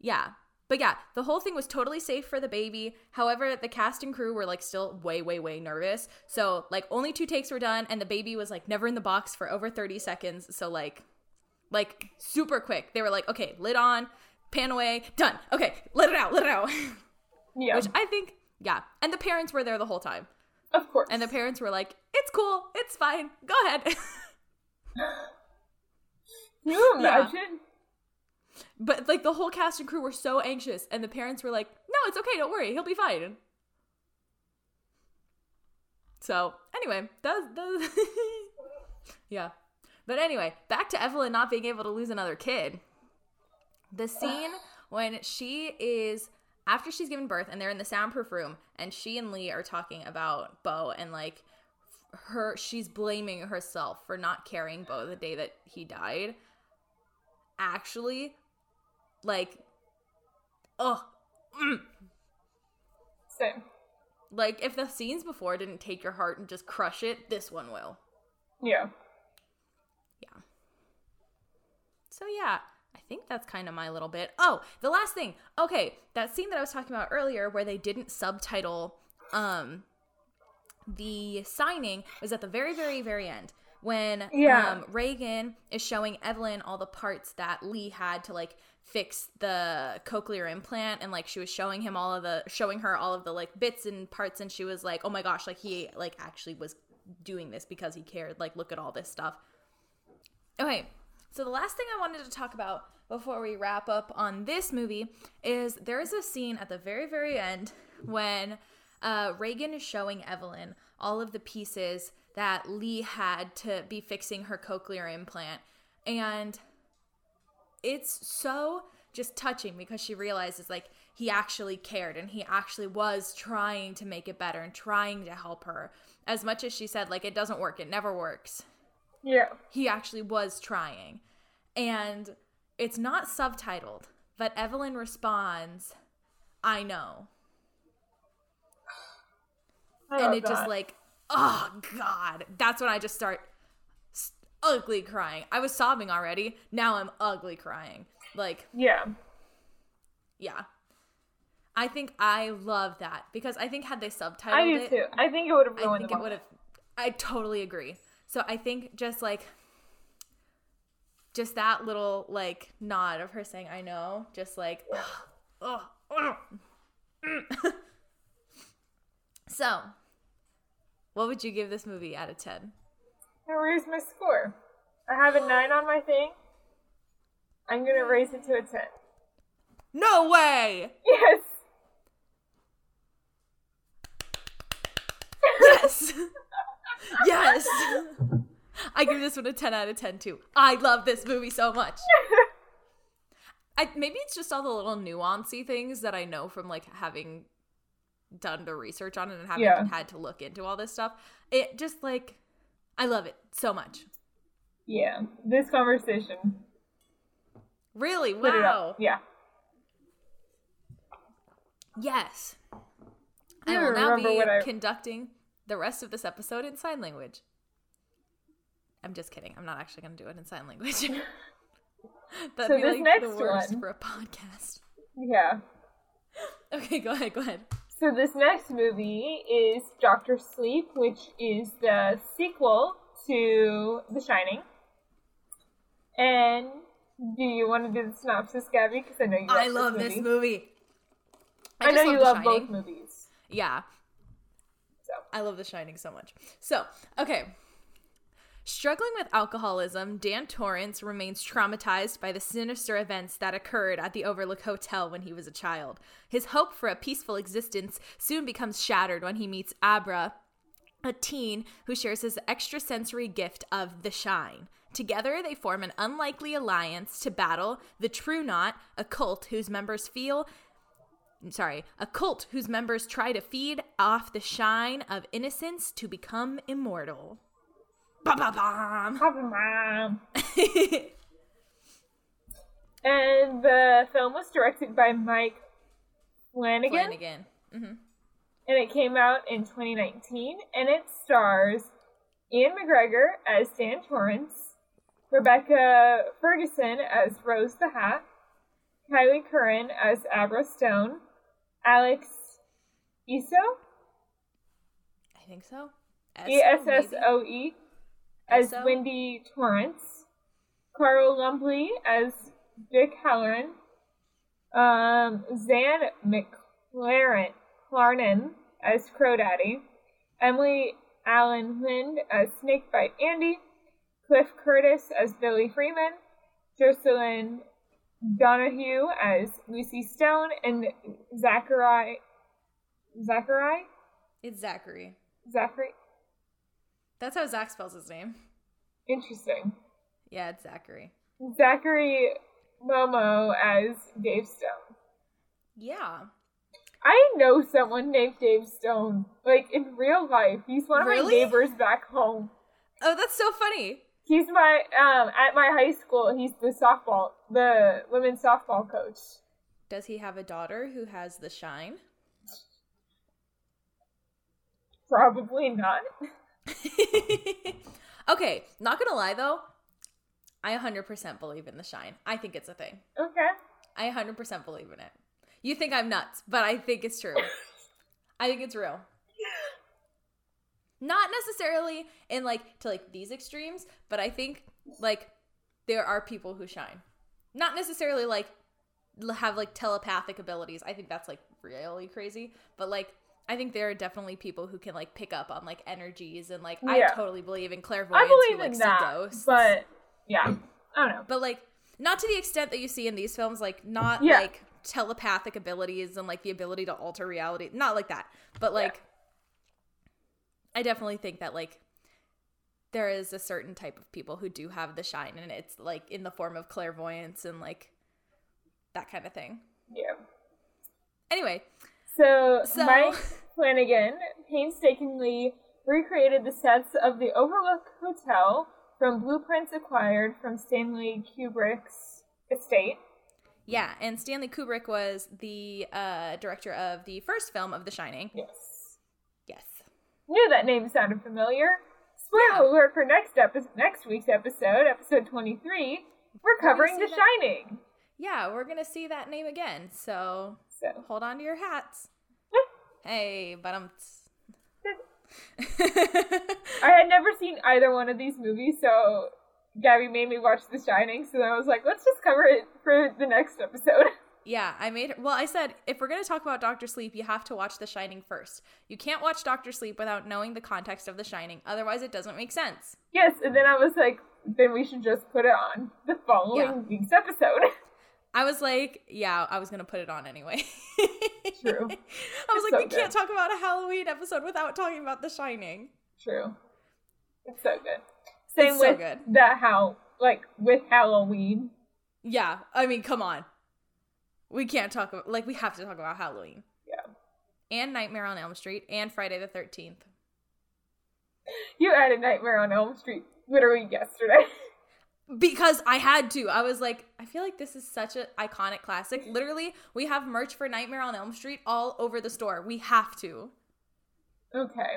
Yeah. But yeah, the whole thing was totally safe for the baby. However, the cast and crew were like still way, way, way nervous. So, like, only two takes were done, and the baby was like never in the box for over 30 seconds. So, like, like super quick. They were like, okay, lid on, pan away, done. Okay, let it out, let it out. Yeah. Which I think, yeah. And the parents were there the whole time. Of course. And the parents were like, it's cool, it's fine, go ahead. Can you Yeah. imagine? but like the whole cast and crew were so anxious, and the parents were like, no, it's okay, don't worry, he'll be fine. So, anyway, that was, that was yeah. But anyway, back to Evelyn not being able to lose another kid. The scene when she is after she's given birth and they're in the soundproof room and she and Lee are talking about Beau and like her she's blaming herself for not carrying Beau the day that he died. Actually, like oh Same. like if the scenes before didn't take your heart and just crush it, this one will. Yeah. Yeah. So yeah, I think that's kind of my little bit. Oh, the last thing. Okay, that scene that I was talking about earlier where they didn't subtitle um the signing was at the very very very end when Yeah. um Regan is showing Evelyn all the parts that Lee had to like fix the cochlear implant and like she was showing him all of the showing her all of the like bits and parts and she was like, "Oh my gosh, like he like actually was doing this because he cared. Like look at all this stuff." Okay, so the last thing I wanted to talk about before we wrap up on this movie is there is a scene at the very, very end when uh, Regan is showing Evelyn all of the pieces that Lee had to be fixing her cochlear implant. And it's so just touching because she realizes like he actually cared and he actually was trying to make it better and trying to help her. As much as she said, like, it doesn't work, it never works Yeah. he actually was trying. And it's not subtitled, but Evelyn responds, I know. I and it just like, oh God. That's when I just start ugly crying. I was sobbing already. Now I'm ugly crying. Like, Yeah. yeah. I think I love that because I think had they subtitled it. I do it, too. I think it would have I ruined think the it would have. I totally agree. So I think just like, just that little like nod of her saying "I know," just like, oh, oh, mm. so, what would you give this movie out of ten? Now, where's my score? I have a nine on my thing. I'm gonna raise it to a ten. No way! Yes. Yes, yes. I give this one a ten out of ten too. I love this movie so much. I, maybe it's just all the little nuancy things that I know from like having done the research on it and having Yeah. had to look into all this stuff. It just like I love it so much. Yeah. This conversation. Really? Wow. Yeah. Yes. I I will now be I- conducting the rest of this episode in sign language. I'm just kidding. I'm not actually going to do it in sign language. That'd So be this like next the worst one- for a podcast. Yeah. Okay, go ahead. Go ahead. So this next movie is Doctor Sleep, which is the sequel to The Shining. And do you want to do the synopsis, Gabby? Because I know you. I love love this this movie. movie. I, know just you love Shining. both movies. Yeah, I love The Shining so much. So, okay. Struggling with alcoholism, Dan Torrance remains traumatized by the sinister events that occurred at the Overlook Hotel when he was a child. His hope for a peaceful existence soon becomes shattered when he meets Abra, a teen who shares his extrasensory gift of the shine. Together, they form an unlikely alliance to battle the True Knot, a cult whose members feel sorry, a cult whose members try to feed off the shine of innocence to become immortal. Ba-ba-bam. Papa And the film was directed by Mike Flanagan, Flanagan. hmm and it came out in 2019. And it stars Ewan McGregor as Dan Torrance, Rebecca Ferguson as Rose the Hat, Kyliegh Curran as Abra Stone, Alex Essoe, I think so. E S S? O E, as Wendy Torrance, Carl Lumbly as Vic Hallorann, um, Zahn McLaren Clarnon as Crow Daddy, Emily Alyn Lind as Snakebite Andy, Cliff Curtis as Billy Freeman, Jocelyn Donahue as Lucy Stone, and Zachary Zachary It's Zachary. Zachary. That's how Zach spells his name. Interesting. Yeah, it's Zachary. Zachary Momoh as Dave Stone. Yeah. I know someone named Dave Stone. Like in real life. He's one of my neighbors back home. Oh, that's so funny. He's my um at my high school, he's the softball the women's softball coach. Does he have a daughter who has the shine? Probably not. okay, not gonna lie though, I 100% believe in the shine. I think it's a thing. Okay. I 100% believe in it. You think I'm nuts, but I think it's true. I think it's real. Not necessarily in like to like these extremes, but I think like there are people who shine. Not necessarily like have like telepathic abilities. I think that's like really crazy, but like I think there are definitely people who can like pick up on like energies and like I totally believe in clairvoyance I believe who, like, in that. ghosts. But yeah. I don't know. but like not to the extent that you see in these films like not Yeah. like telepathic abilities and like the ability to alter reality not like that but like i definitely think that like there is a certain type of people who do have the shine and it's like in the form of clairvoyance and like that kind of thing Yeah. anyway So, So- Mike Flanagan painstakingly recreated the sets of the Overlook Hotel from blueprints acquired from Stanley Kubrick's estate. yeah and stanley kubrick was the uh director of the first film of the shining Yes. yes Knew that name sounded familiar. Spoiler Yeah. alert for next episode, next week's episode, episode 23. We're covering The that- Shining. yeah, we're gonna see that name again. So, So hold on to your hats. hey, but I'm. I had never seen either one of these movies, so Gabby made me watch The Shining. So then I was like, let's just cover it for the next episode. Yeah, I made well, I said if we're going to talk about Doctor Sleep, you have to watch The Shining first. You can't watch Doctor Sleep without knowing the context of The Shining. Otherwise, it doesn't make sense. Yes, and then I was like, then we should just put it on the following Yeah. week's episode. I was like, yeah, I was going to put it on anyway. True. I was It's like, so we can't talk about a Halloween episode without talking about The Shining. True. It's so good. Same It's so with good. the how like with Halloween. Yeah, I mean, come on. We can't talk about like we have to talk about Halloween. Yeah. And Nightmare on Elm Street and Friday the 13th. You added Nightmare on Elm Street literally yesterday. because I had to. I was like, I feel like this is such an iconic classic. Literally, we have merch for Nightmare on Elm Street all over the store. We have to. okay.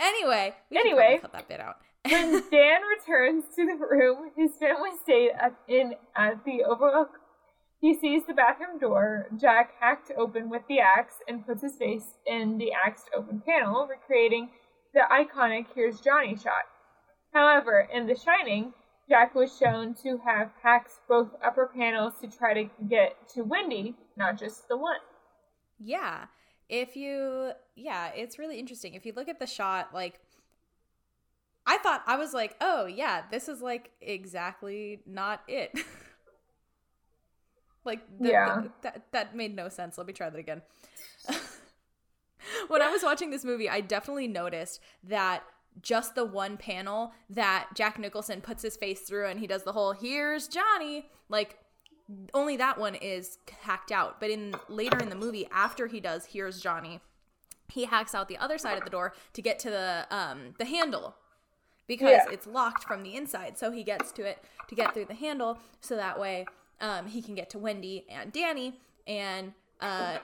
Anyway, we Anyway. cut that bit out. When Dan returns to the room his family stayed at, in at the Overlook, he sees the bathroom door Jack hacked open with the axe and puts his face in the axed open panel, recreating the iconic "Here's Johnny" shot. However, in The Shining, Jack was shown to have hacked both upper panels to try to get to Wendy, not just the one. Yeah. If you, yeah, it's really interesting. If you look at the shot, like, I thought, I was like, oh, yeah, this is like exactly not it. like, the, Yeah. the- that, that made no sense. Let me try that again. when I was watching this movie, I definitely noticed that just the one panel that Jack Nicholson puts his face through and he does the whole "Here's Johnny," like only that one is hacked out. But in later in the movie, after he does "Here's Johnny," he hacks out the other side of the door to get to the um the handle because Yeah. it's locked from the inside. So he gets to it to get through the handle, so that way um he can get to Wendy and Danny and uh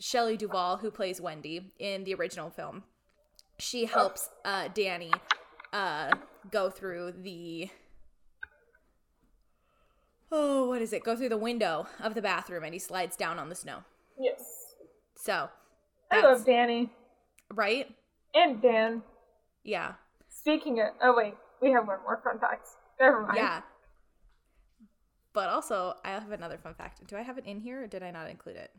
Shelley Duvall, who plays Wendy in the original film, she helps uh, Danny uh, go through the oh, what is it? Go through the window of the bathroom, and he slides down on the snow. Yes. So, I love Danny. right? And Dan. Yeah, Speaking of, oh wait, we have one more fun fact. Never mind. yeah. But also, I have another fun fact. Do I have it in here, or did I not include it?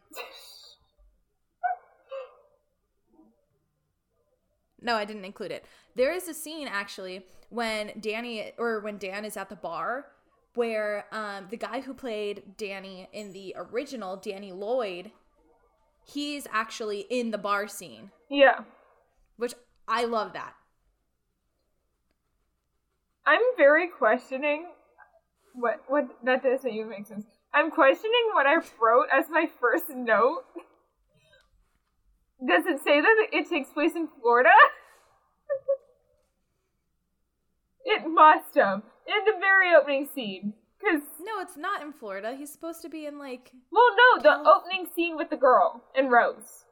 No, I didn't include it. There is a scene actually when Danny or when Dan is at the bar where um, the guy who played Danny in the original, Danny Lloyd, he's actually in the bar scene, Yeah. which I love that. I'm very questioning what what that doesn't even make sense. I'm questioning what I wrote as my first note. Does it say that it takes place in Florida? it must have. In the very opening scene. Because, No, it's not in Florida. He's supposed to be in like well, no, the opening scene with the girl and Rose.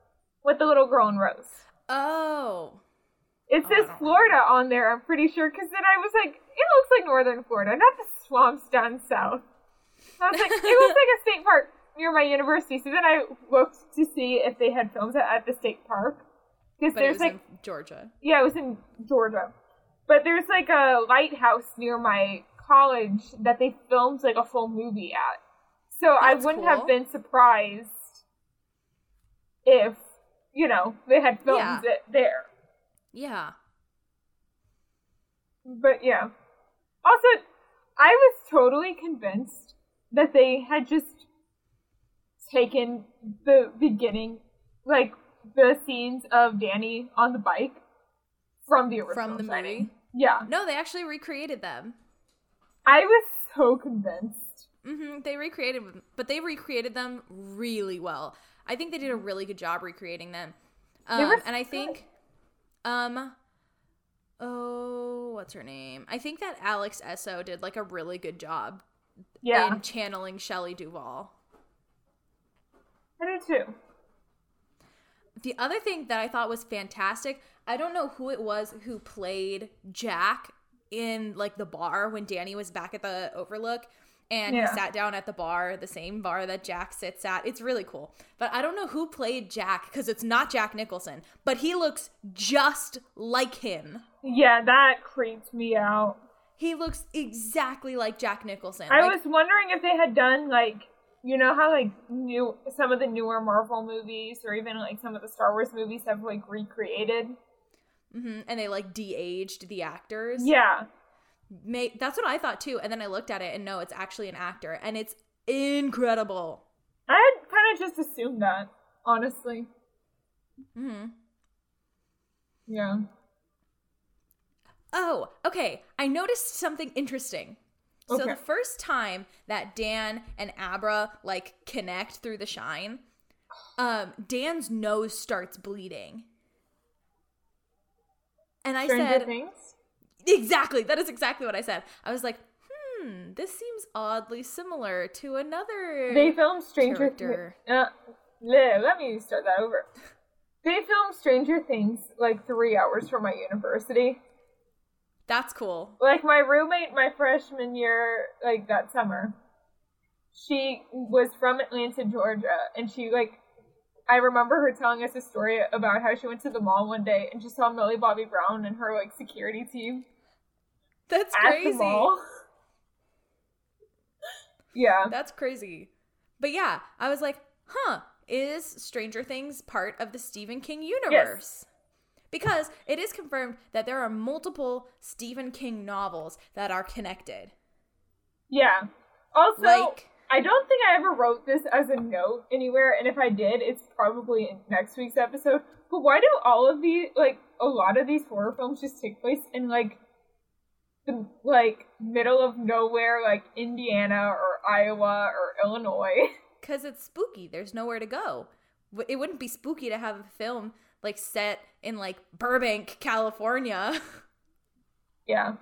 With the little girl and Rose. oh It Oh, says don't Florida on there, I'm pretty sure, because then I was like, it looks like northern Florida, not the swamps down south. I was like, it looks like a state park near my university. So then I looked to see if they had filmed it at the state park. Because there's was like, in Georgia. yeah, it was in Georgia. But there's like a lighthouse near my college that they filmed like a full movie at. So I wouldn't cool. have been surprised if, you know, they had filmed Yeah. it there. Yeah. But yeah. Also, I was totally convinced that they had just taken the beginning, like the scenes of Danny on the bike from the original From the Shining. movie? Yeah. No, they actually recreated them. I was so convinced. hmm They recreated, them, but they recreated them really well. I think they did a really good job recreating them. Um, and I think, um, oh, what's her name? I think that Alex Essoe did like a really good job Yeah. in channeling Shelley Duvall. I do too. The other thing that I thought was fantastic, I don't know who it was who played Jack in like the bar when Danny was back at the Overlook and Yeah. he sat down at the bar, the same bar that Jack sits at. It's really cool. But I don't know who played Jack because it's not Jack Nicholson, but he looks just like him. Yeah, that creeped me out. He looks exactly like Jack Nicholson. I Like, was wondering if they had done like you know how like new some of the newer Marvel movies or even like some of the Star Wars movies have like recreated. mhm, and they like de-aged the actors. Yeah. May, that's what I thought too. And then I looked at it and no, it's actually an actor and it's incredible. I kind of just assumed that, honestly. hmm Yeah. Oh, okay. I noticed something interesting. So the first time that Dan and Abra like connect through the shine, um, Dan's nose starts bleeding. And I Stranger said, Things. Exactly, that is exactly what I said. I was like, hmm, this seems oddly similar to another. They filmed Stranger. Things. Uh, let me start that over. They filmed Stranger Things like three hours from my university. That's cool. Like my roommate, my freshman year, like that summer, she was from Atlanta, Georgia, and she like. I remember her telling us a story about how she went to the mall one day and she saw Millie Bobby Brown and her like security team That's at crazy. yeah. That's crazy. But yeah, I was like, huh, is Stranger Things part of the Stephen King universe? Because it is confirmed that there are multiple Stephen King novels that are connected. Yeah. Also, Like- I don't think I ever wrote this as a note anywhere, and if I did, it's probably in next week's episode. But why do all of these, like, a lot of these horror films just take place in, like, the, like, middle of nowhere, like, Indiana or Iowa or Illinois? Because it's spooky. There's nowhere to go. It wouldn't be spooky to have a film like set in like Burbank, California. yeah.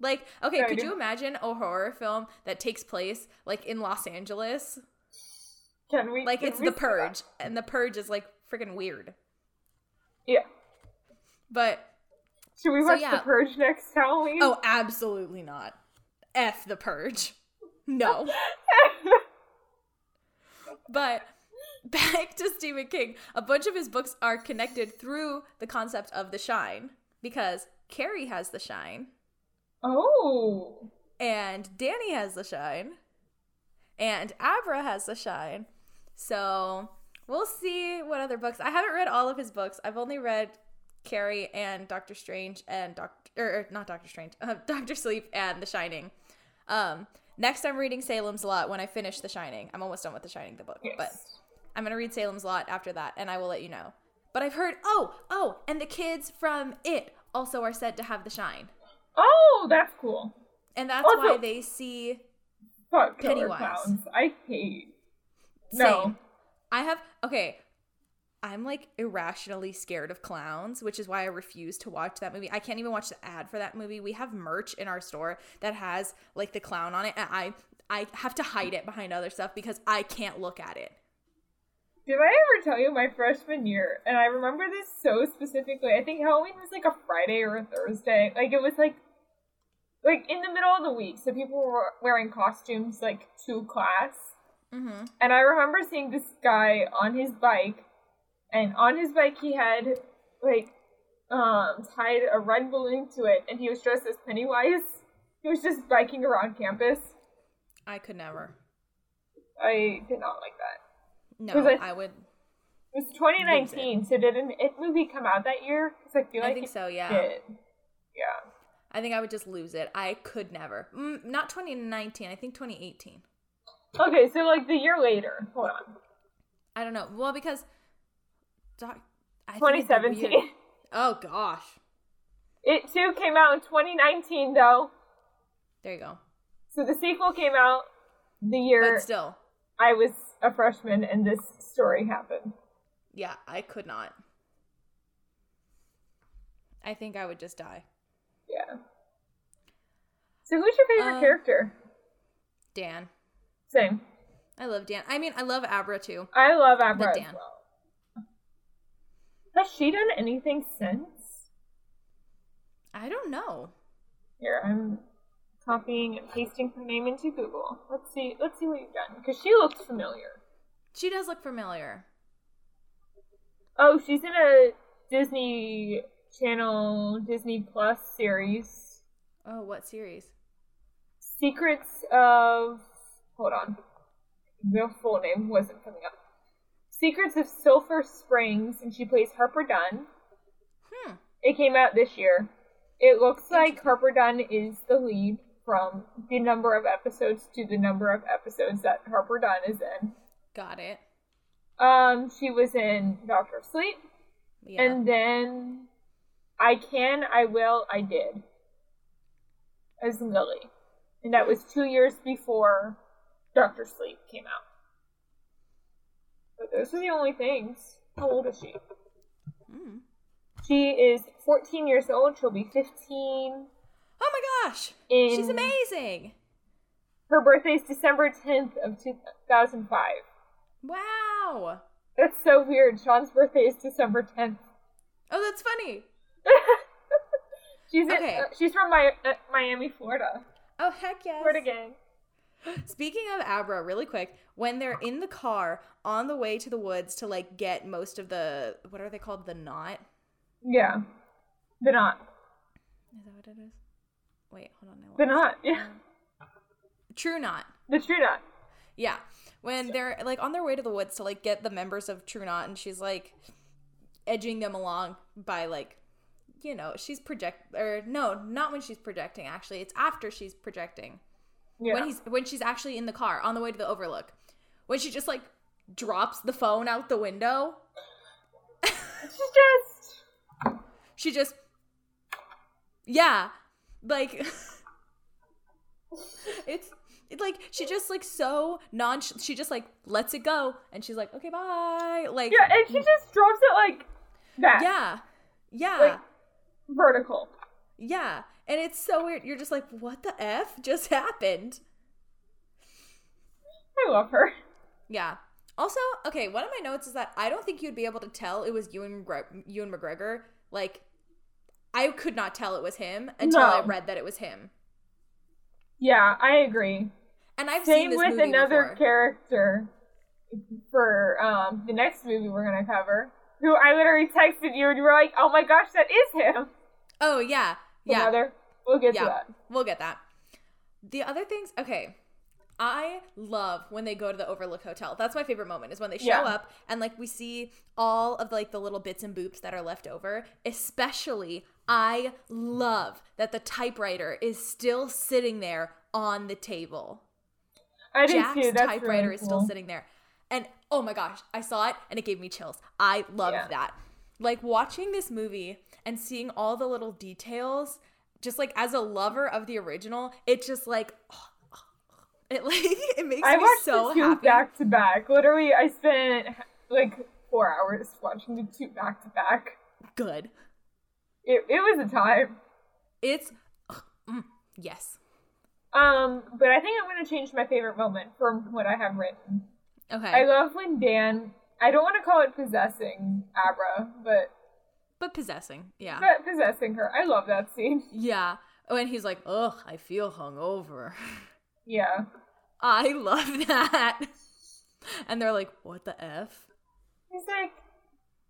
like, okay, Sorry, could you imagine a horror film that takes place like in Los Angeles? Can we? Like can it's we The? Purge, and The Purge is like freaking weird. Yeah. But Should we So, watch yeah. The Purge next Halloween? oh, absolutely not. F The Purge. No. but back to Stephen King. A bunch of his books are connected through the concept of the shine because Carrie has the shine oh. and Danny has the shine and Abra has the shine. So we'll see what other books. I haven't read all of his books. I've only read Carrie and Doctor Strange and Doctor or, not Doctor Strange, uh, Doctor Sleep and The Shining. Um, next I'm reading Salem's Lot when I finish The Shining. I'm almost done with The Shining, the book, Yes. but I'm gonna read Salem's Lot after that, and I will let you know. But I've heard oh oh, and the kids from It also are said to have the shine, Oh, that's cool. and that's Also- why they see Pennywise. clowns. I hate. No. Same. I have okay. I'm like irrationally scared of clowns, which is why I refuse to watch that movie. I can't even watch the ad for that movie. We have merch in our store that has like the clown on it, and I I have to hide it behind other stuff because I can't look at it. Did I ever tell you my freshman year? And I remember this so specifically. I think Halloween was like a Friday or a Thursday. Like it was like like in the middle of the week, so people were wearing costumes like to class. Mm-hmm. And I remember seeing this guy on his bike, and on his bike he had like um tied a red balloon to it, and he was dressed as Pennywise. He was just biking around campus. I could never. I did not like that. No, 'Cause I- would. It was 2019, so did an It movie come out that year? Because I feel like I think it so. Yeah. did. Yeah. I think I would just lose it. I could never. Mm, not 2019. I think 2018. Okay, so like the year later. Hold on. I don't know. Well, because doc, I think 2017. weird. Oh gosh. It too came out in 2019 though. There you go. So the sequel came out the year But still, I was a freshman and this story happened. yeah, I could not. I think I would just die. Yeah. So who's your favorite Um, character? Dan. Same. I love Dan. I mean, I love Abra too. I love Abra as Dan. well. Has she done anything since? I don't know. Here, I'm copying and pasting her name into Google. Let's see. Let's see what you've done because she looks familiar. She does look familiar. Oh, she's in a Disney Channel Disney Plus series. Oh, what series? Secrets of. Hold on. The full name wasn't coming up. Secrets of Sulphur Springs, and she plays Harper Dunn. Hmm. It came out this year. It looks like Harper Dunn is the lead from the number of episodes to the number of episodes that Harper Dunn is in. Got it. Um, she was in Doctor Sleep, Yeah. and then I Can, I Will, I Did as Lily. And that was two years before Doctor Sleep came out. But those are the only things. How old is she? Mm. She is 14 years old. She'll be 15. Oh my gosh. In She's amazing. Her birthday is December 10th of 2005. Wow. That's so weird. Sean's birthday is December 10th. Oh, that's funny. she's in- uh, she's from Mi- uh, Miami, Florida. Oh, heck yes. Florida gang. Speaking of Abra, really quick, when they're in the car on the way to the woods to like get most of the what are they called? The knot? Yeah. The knot. Is that what it is? Wait, hold on. The knot. Yeah. True knot. The true knot. Yeah. When they're like on their way to the woods to like get the members of True Knot and she's like edging them along by like you know, she's project or no, not when she's projecting actually. It's after she's projecting. Yeah. When he's when she's actually in the car on the way to the overlook. When she just like drops the phone out the window. she just. She just Yeah. Like it's it's like she just like so non she just like lets it go and she's like okay bye like Yeah, and she just drops it like that. yeah yeah Like- Vertical. yeah and it's so weird you're just like what the f just happened I love her. yeah also okay one of my notes is that i don't think you'd be able to tell it was you and Ewan McGregor like i could not tell it was him until i read that it was him Yeah, I agree. and i've seen Same with another before. character for um the next movie we're gonna cover. Who I literally texted you and you were like, "Oh my gosh, that is him." oh yeah yeah mother. We'll get to that. we'll get that. The other things, okay. I love when they go to the Overlook Hotel. That's my favorite moment is when they show Yeah. up and like we see all of like the little bits and boops that are left over. Especially, I love that the typewriter is still sitting there on the table. I think Jack's. That's typewriter really is still sitting there. And oh my gosh, I saw it and it gave me chills. I loved Yeah. that. Like watching this movie and seeing all the little details, just like as a lover of the original, it just like it like it makes I me watched so the two happy. back to back. Literally, I spent like four hours watching the two back to back. Good. It it was a time. It's mm, yes. Um, but I think I'm gonna change my favorite moment from what I have written. Okay. I love when Dan. I don't want to call it possessing Abra, but but possessing. Yeah. but possessing her. I love that scene. Yeah. Oh, and he's like, "Ugh, I feel hungover." Yeah. I love that. And they're like, "What the f?" He's like,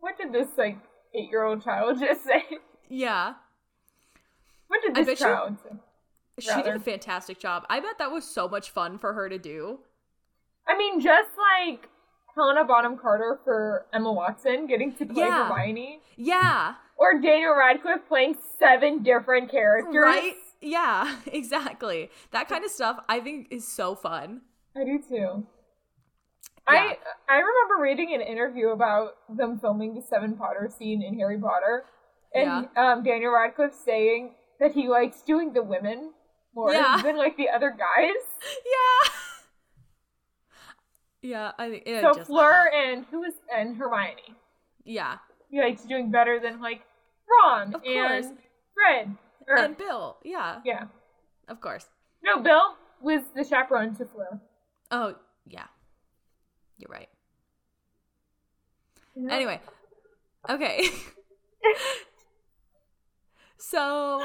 what did this like eight year old child just say? Yeah. What did this you- child say? She did a fantastic job. I bet that was so much fun for her to do. I mean, just like Helena Bonham Carter for Emma Watson getting to play Yeah. Hermione, Yeah. or Daniel Radcliffe playing seven different characters. Right? Yeah, exactly. That kind of stuff I think is so fun. I do too. Yeah. I I remember reading an interview about them filming the Seven Potter scene in Harry Potter, and um, Daniel Radcliffe saying that he likes doing the women more Yeah. than like the other guys. Yeah. Yeah, I think it so just Fleur uh, and who was and Hermione, Yeah. he likes doing better than like Ron Of and course. Fred. Or, And Bill. Yeah. yeah, Of course. no, Bill was the chaperone to Fleur. Oh, yeah. You're right. Yeah. Anyway. Okay. so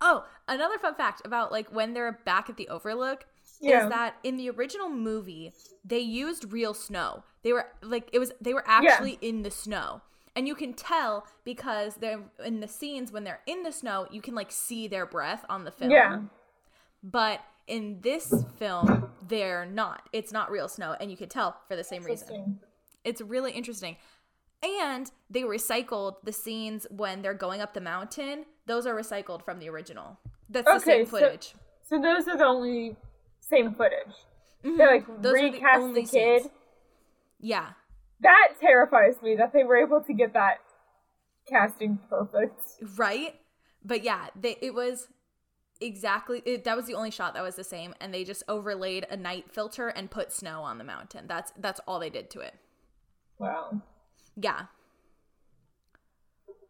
Oh, another fun fact about like when they're back at the Overlook Yeah. is that in the original movie they used real snow. They were like it was they were actually in the snow. And you can tell because they're in the scenes when they're in the snow, you can like see their breath on the film. Yeah. But in this film, they're not. It's not real snow, and you can tell for the same reason. It's really interesting. And they recycled the scenes when they're going up the mountain. Those are recycled from the original. That's the Okay, same so- footage. So those are the only same footage. They like Mm-hmm. Those the recast the, only kid. scenes. yeah. That terrifies me that they were able to get that casting perfect. Right? But yeah, they it was exactly it, that was the only shot that was the same and they just overlaid a night filter and put snow on the mountain. That's that's all they did to it. Wow. Yeah.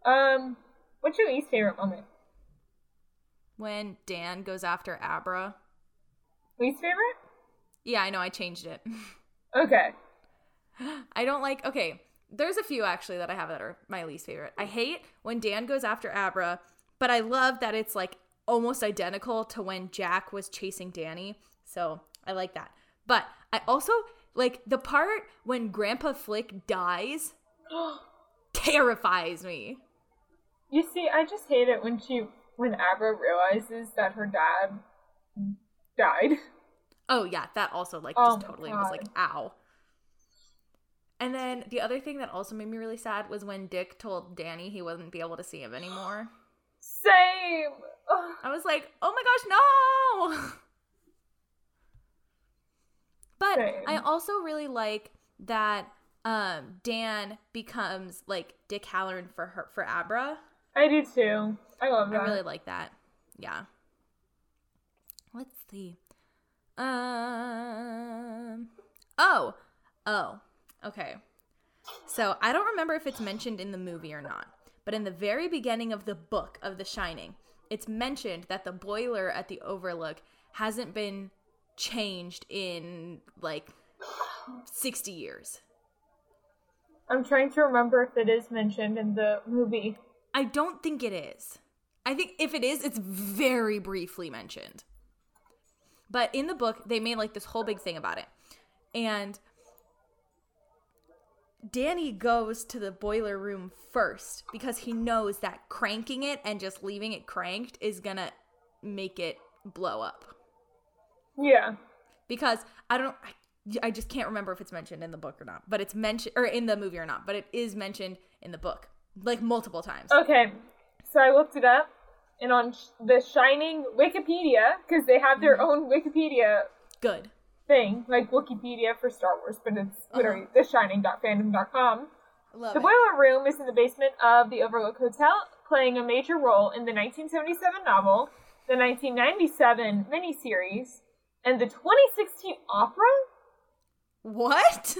Um, what's your least favorite moment? When Dan goes after Abra. Least favorite? Yeah, I know I changed it. Okay. I don't like. Okay, there's a few actually that I have that are my least favorite. I hate when Dan goes after Abra, but I love that it's like almost identical to when Jack was chasing Danny. So I like that. But I also like the part when Grandpa Flick dies terrifies me. You see, I just hate it when she when Abra realizes that her dad died. Oh yeah, that also like Oh just my totally was like ow. And then the other thing that also made me really sad was when Dick told Danny he wouldn't be able to see him anymore. Same. Ugh. I was like, oh my gosh, no! But Same. I also really like that um, Dan becomes like Dick Hallorann for her for Abra. I do too. I love that. I really like that. Yeah. Let's. Um. Oh. Oh. Okay. So I don't remember if it's mentioned in the movie or not, but in the very beginning of the book of The Shining, it's mentioned that the boiler at the Overlook hasn't been changed in like 60 years. I'm trying to remember if it is mentioned in the movie. I don't think it is. I think if it is, it's very briefly mentioned. But in the book, they made like this whole big thing about it. And Danny goes to the boiler room first because he knows that cranking it and just leaving it cranked is going to make it blow up. Yeah. Because I don't I, I just can't remember if it's mentioned in the book or not, but it's mentioned or in the movie or not, but it is mentioned in the book like multiple times. Okay. So I looked it up, and on sh- the Shining Wikipedia, because they have Mm-hmm. their own Wikipedia Good. thing, like Wikipedia for Star Wars, but it's Uh-huh. literally theshining.fandom.com. Love The it. boiler room is in the basement of the Overlook Hotel, playing a major role in the 1977 novel, the 1997 miniseries, and the 2016 opera. What?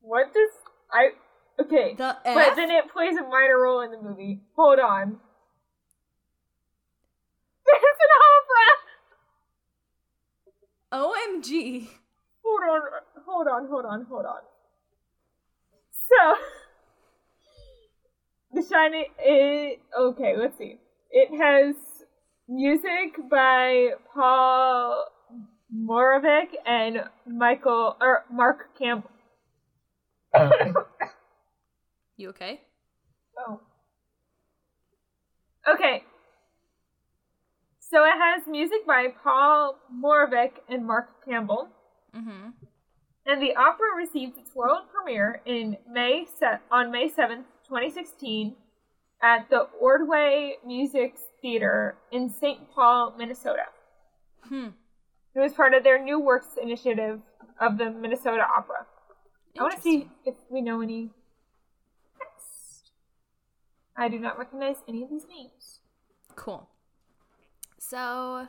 What does I? Okay, The but then it plays a minor role in the movie. Hold on. There's an opera. OMG. Hold on, hold on, hold on, hold on. So, The Shining is okay. Let's see. It has music by Paul Moravec and Michael or Mark Campbell. You okay? Oh. Okay. So it has music by Paul Moravec and Mark Campbell. Mm-hmm. And the opera received its world premiere in May se- on May 7th, 2016 at the Ordway Music Theater in St. Paul, Minnesota. Hmm. It was part of their New Works initiative of the Minnesota Opera. I want to see if we know any text. I do not recognize any of these names. Cool. So,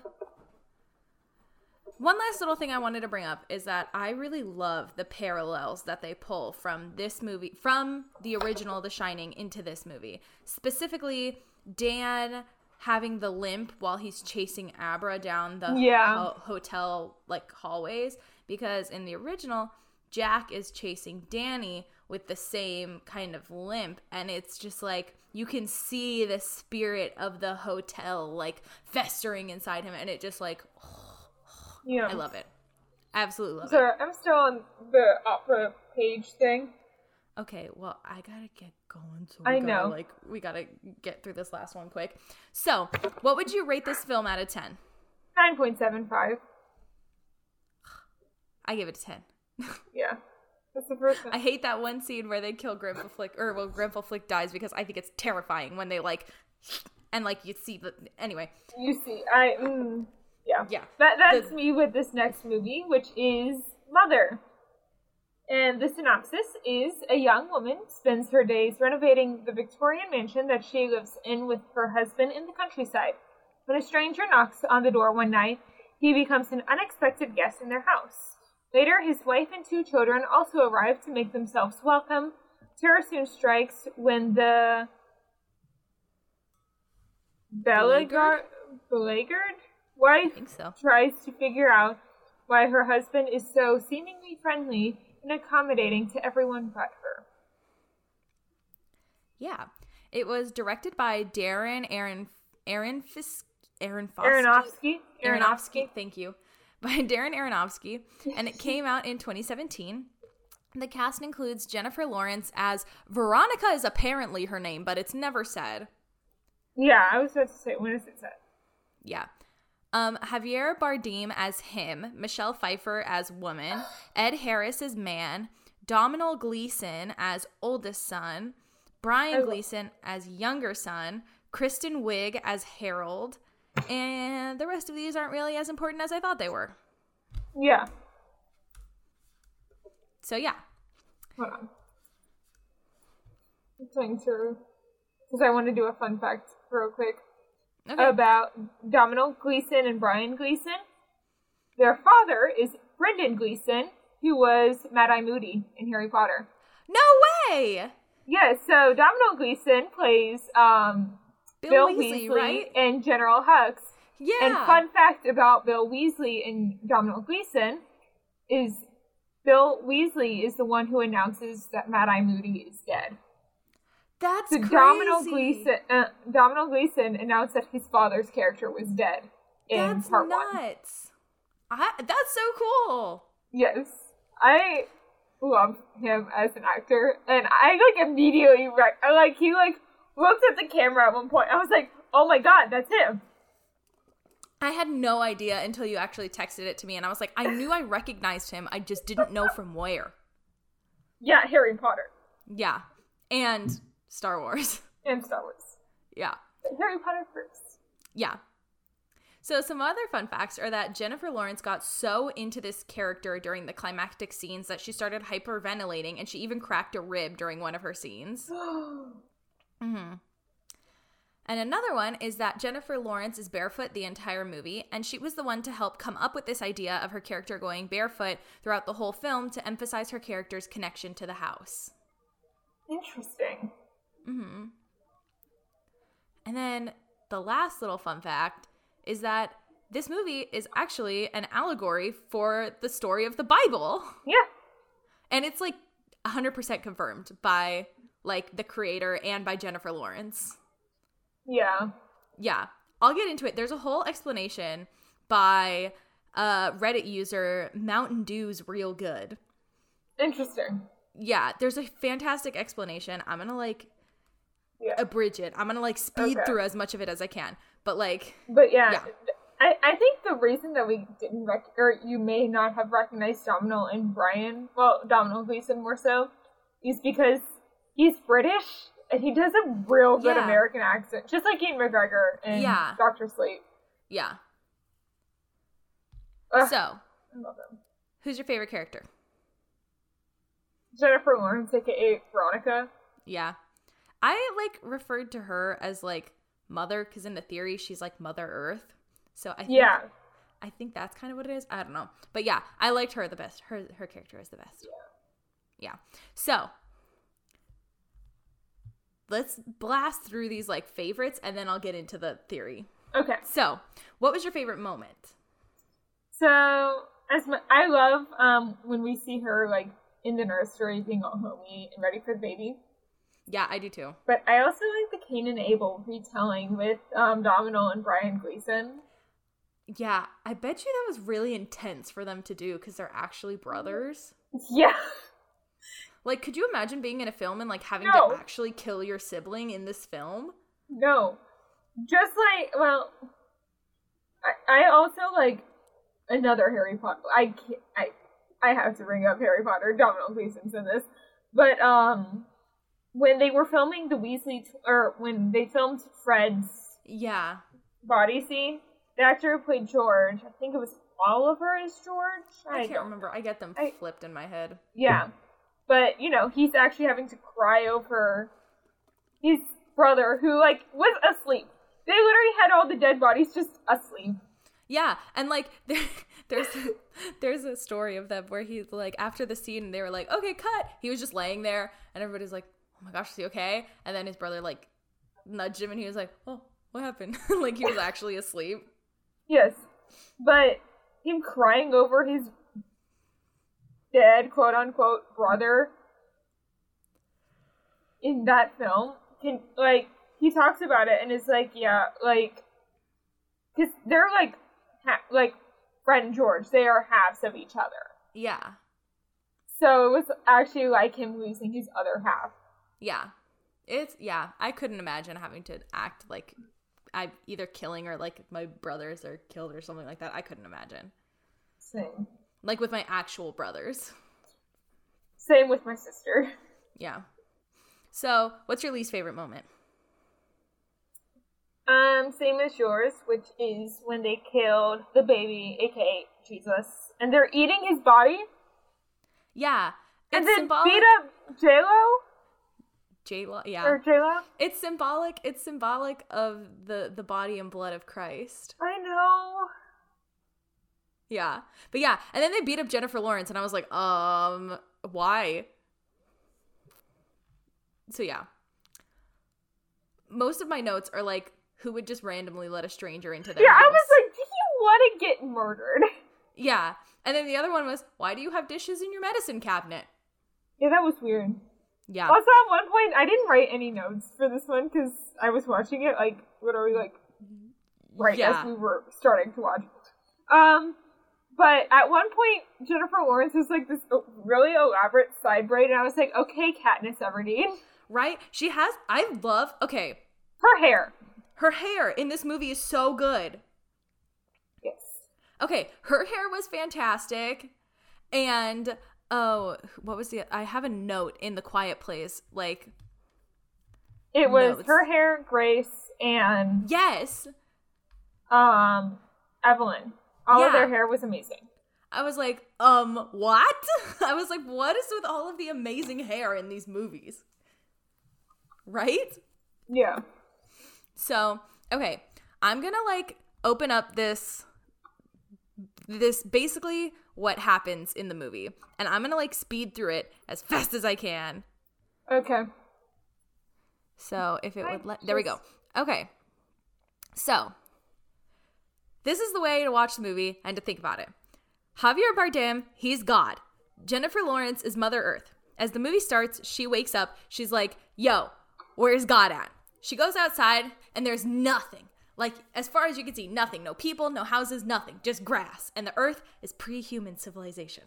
one last little thing I wanted to bring up is that I really love the parallels that they pull from this movie, from the original The Shining into this movie. Specifically, Dan having the limp while he's chasing Abra down the Yeah. ho- hotel like hallways because in the original Jack is chasing Danny with the same kind of limp and it's just like you can see the spirit of the hotel like festering inside him and it just like Yeah. I love it. Absolutely love So it. I'm still on the opera page thing. Okay, well, I gotta get going. So we I gotta, know. Like, we gotta get through this last one quick. So, what would you rate this film out of 10? Nine point seven five. I give it a 10. Yeah. That's the first one. I hate that one scene where they kill Grandpa Flick, or well, Grandpa Flick dies because I think it's terrifying when they like, and like you see the. Anyway, You see, I mm, yeah. yeah. That that's The- me with this next movie, which is Mother. And the synopsis is a young woman spends her days renovating the Victorian mansion that she lives in with her husband in the countryside. When a stranger knocks on the door one night, he becomes an unexpected guest in their house. Later, his wife and two children also arrive to make themselves welcome. Terror soon strikes when the Belagard wife so. tries to figure out why her husband is so seemingly friendly and accommodating to everyone but her. Yeah. It was directed by Darren Aaron Aaron Fisk Aaron Foskey? Aronofsky. Aronofsky, thank you, by Darren Aronofsky, and it came out in 2017. The cast includes Jennifer Lawrence as Veronica is apparently her name, but it's never said. Yeah, I was about to say, when is it said? Yeah. Um, Javier Bardem as him, Michelle Pfeiffer as woman, Ed Harris as man, Domhnall Gleeson as oldest son, Brian. Gleeson as younger son, Kristen Wiig as Harold, and the rest of these aren't really as important as I thought they were. Yeah. So yeah, Hold on. I'm trying to, because I want to do a fun fact real quick okay. about Domino Gleeson and Brian Gleeson. Their father is Brendan Gleeson, who was Mad Eye Moody in Harry Potter. no way, Yes, so Domino Gleeson plays um, Bill, Bill, Weasley, Weasley, right? and General Hux. Yeah. And fun fact about Bill Weasley and Domino Gleeson is Bill Weasley is the one who announces that Mad Eye Moody is dead. That's So crazy. Domhnall Gleeson, uh, Domhnall Gleeson announced that his father's character was dead in That's part nuts. one. I, that's so cool. Yes, I love him as an actor, and I like immediately rec- like he like looked at the camera at one point. I was like, oh my god, that's him. I had no idea until you actually texted it to me, and I was like, I knew I recognized him. I just didn't know from where. Yeah, Harry Potter Yeah. And Star Wars. and Star Wars. Yeah. But Harry Potter first. Yeah. So, some other fun facts are that Jennifer Lawrence got so into this character during the climactic scenes that she started hyperventilating and she even cracked a rib during one of her scenes. hmm And another one is that Jennifer Lawrence is barefoot the entire movie, and she was the one to help come up with this idea of her character going barefoot throughout the whole film to emphasize her character's connection to the house. Interesting. Mm-hmm. And then the last little fun fact is that this movie is actually an allegory for the story of the Bible. Yeah. And it's like 100% confirmed by like the creator and by Jennifer Lawrence. Yeah. Yeah, I'll get into it. There's a whole explanation by uh Reddit user Mountain Dew's real good. Interesting. Yeah, there's a fantastic explanation. I'm going to like Yeah. abridge it. I'm going to like speed Okay. through as much of it as I can. But like But yeah, Yeah. I, I think the reason that we didn't rec- or you may not have recognized Domino and Brian, well, Domhnall Gleeson more so, is because he's British and he does a real good Yeah. American accent, just like Ewan McGregor in Yeah. Doctor Sleep. yeah. Ugh, So, I love him. who's your favorite character? Jennifer Lawrence, aka Veronica. Yeah. I like referred to her as like mother cuz in the theory she's like mother earth. So I think Yeah. I think that's kind of what it is. I don't know. But yeah, I liked her the best. Her her character is the best. Yeah. So, let's blast through these like favorites and then I'll get into the theory. Okay. So, what was your favorite moment? So as my, I love um when we see her like in the nursery being all homey and ready for the baby. Yeah, I do too. But I also like the Cain and Abel retelling with um, Domhnall and Brian Gleeson. Yeah, I bet you that was really intense for them to do because they're actually brothers. Yeah. Like, could you imagine being in a film and like having No. to actually kill your sibling in this film? No. Just like, well, I, I also like another Harry Potter. I can't, I, I have to bring up Harry Potter. Domhnall Gleeson's in this. But, um, when they were filming the Weasley, t- or when they filmed Fred's Yeah. body scene, the actor who played George, I think it was Oliver as George. I, can't don't- remember. I get them I- flipped in my head. Yeah. But, you know, he's actually having to cry over his brother who, like, was asleep. They literally had all the dead bodies just asleep. Yeah, and like there, there's there's a story of them where he's like after the scene they were like okay cut he was just laying there and everybody's like oh my gosh is he okay and then his brother like nudged him and he was like oh what happened like he was actually asleep Yes. But him crying over his dead, quote unquote, brother in that film can, like, he talks about it and is like, yeah, like, because they're like, ha- like, Fred and George, they are halves of each other. yeah So it was actually like him losing his other half. yeah it's yeah I couldn't imagine having to act like I'm either killing or like my brothers are killed or something like that I couldn't imagine Same. Like with my actual brothers Same with my sister. yeah so what's your least favorite moment Um, same as yours, which is when they killed the baby, aka Jesus, and they're eating his body, yeah and it's then symbolic beat up J Lo J-Lo, yeah or J Lo. It's symbolic. It's symbolic of the the body and blood of Christ. I know. Yeah. But yeah, and then they beat up Jennifer Lawrence and I was like, "Um, why?" So yeah. Most of my notes are like who would just randomly let a stranger into their house? Yeah, house. I was like, do you want to get murdered? yeah. And then the other one was, "Why do you have dishes in your medicine cabinet?" Yeah, that was weird. Yeah. Also, at one point, I didn't write any notes for this one because I was watching it like literally like right Yeah. as we were starting to watch. Um, but at one point, Jennifer Lawrence was like this really elaborate side braid, and I was like, okay, Katniss Everdeen, Right? She has I love Okay, her hair. her hair in this movie is so good. Yes. Okay, her hair was fantastic. And oh, what was the I have a note in the quiet place like It was Notes. her hair, Grace, and yes. um Evelyn. All of their hair was amazing. I was like, um, what? I was like, what is with all of the amazing hair in these movies? Right? Yeah. So, okay, I'm gonna like open up this this basically what happens in the movie. And I'm gonna like speed through it as fast as I can. Okay. So if it I would let there we go. Okay. So this is the way to watch the movie and to think about it. Javier Bardem, he's God. Jennifer Lawrence is Mother Earth. As the movie starts, she wakes up. She's like, yo, where's God at? She goes outside and there's nothing. Like, as far as you can see, nothing. No people, no houses, nothing. Just grass. And the earth is pre human civilization.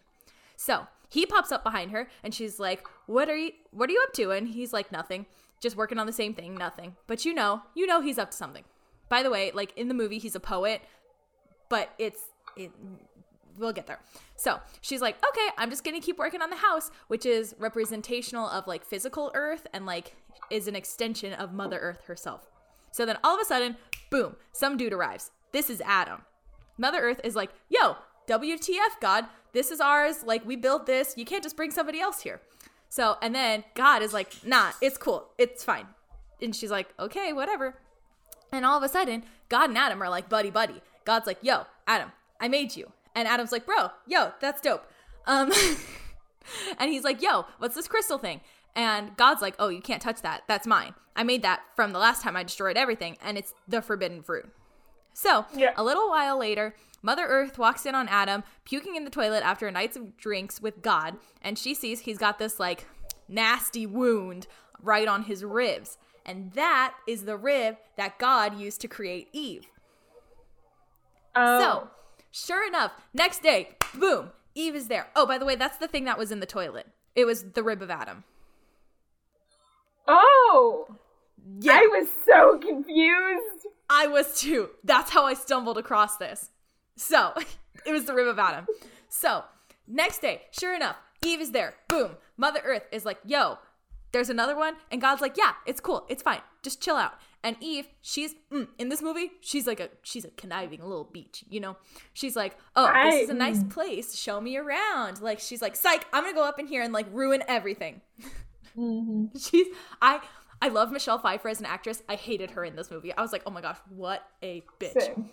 So he pops up behind her and she's like, What are you what are you up to? And he's like, Nothing. Just working on the same thing, nothing. But you know, you know he's up to something. By the way, like in the movie, he's a poet, but it's it we'll get there. So she's like, okay, I'm just gonna keep working on the house, which is representational of like physical Earth and like is an extension of Mother Earth herself. So then all of a sudden, boom, some dude arrives. This is Adam. Mother Earth is like, yo, WTF, God, this is ours. Like, we built this. You can't just bring somebody else here. So, and then God is like, nah, it's cool. It's fine. And she's like, okay, whatever. And all of a sudden, God and Adam are like buddy buddy. God's like, yo, Adam, I made you. And Adam's like, bro, yo, that's dope. Um, and he's like, yo, what's this crystal thing? And God's like, oh, you can't touch that. That's mine. I made that from the last time I destroyed everything, and it's the forbidden fruit. So, Yeah. a little while later, Mother Earth walks in on Adam, puking in the toilet after a night of drinks with God, and she sees he's got this like nasty wound right on his ribs. And that is the rib that God used to create Eve. Oh. So, sure enough, next day, boom, Eve is there. Oh, by the way, that's the thing that was in the toilet. It was the rib of Adam. Oh. Yeah. I was so confused. I was too. That's how I stumbled across this. So, it was the rib of Adam. So, next day, sure enough, Eve is there. Boom. Mother Earth is like, yo, there's another one. And God's like, yeah, it's cool. It's fine. Just chill out. And Eve, she's mm, in this movie, she's like a she's a conniving little beach, you know. She's like, "Oh, this is a nice place. Show me around." Like she's like, "Psych, I'm gonna go up in here and like ruin everything." Mm-hmm. she's I I love Michelle Pfeiffer as an actress. I hated her in this movie. I was like, "Oh my gosh, what a bitch." Same.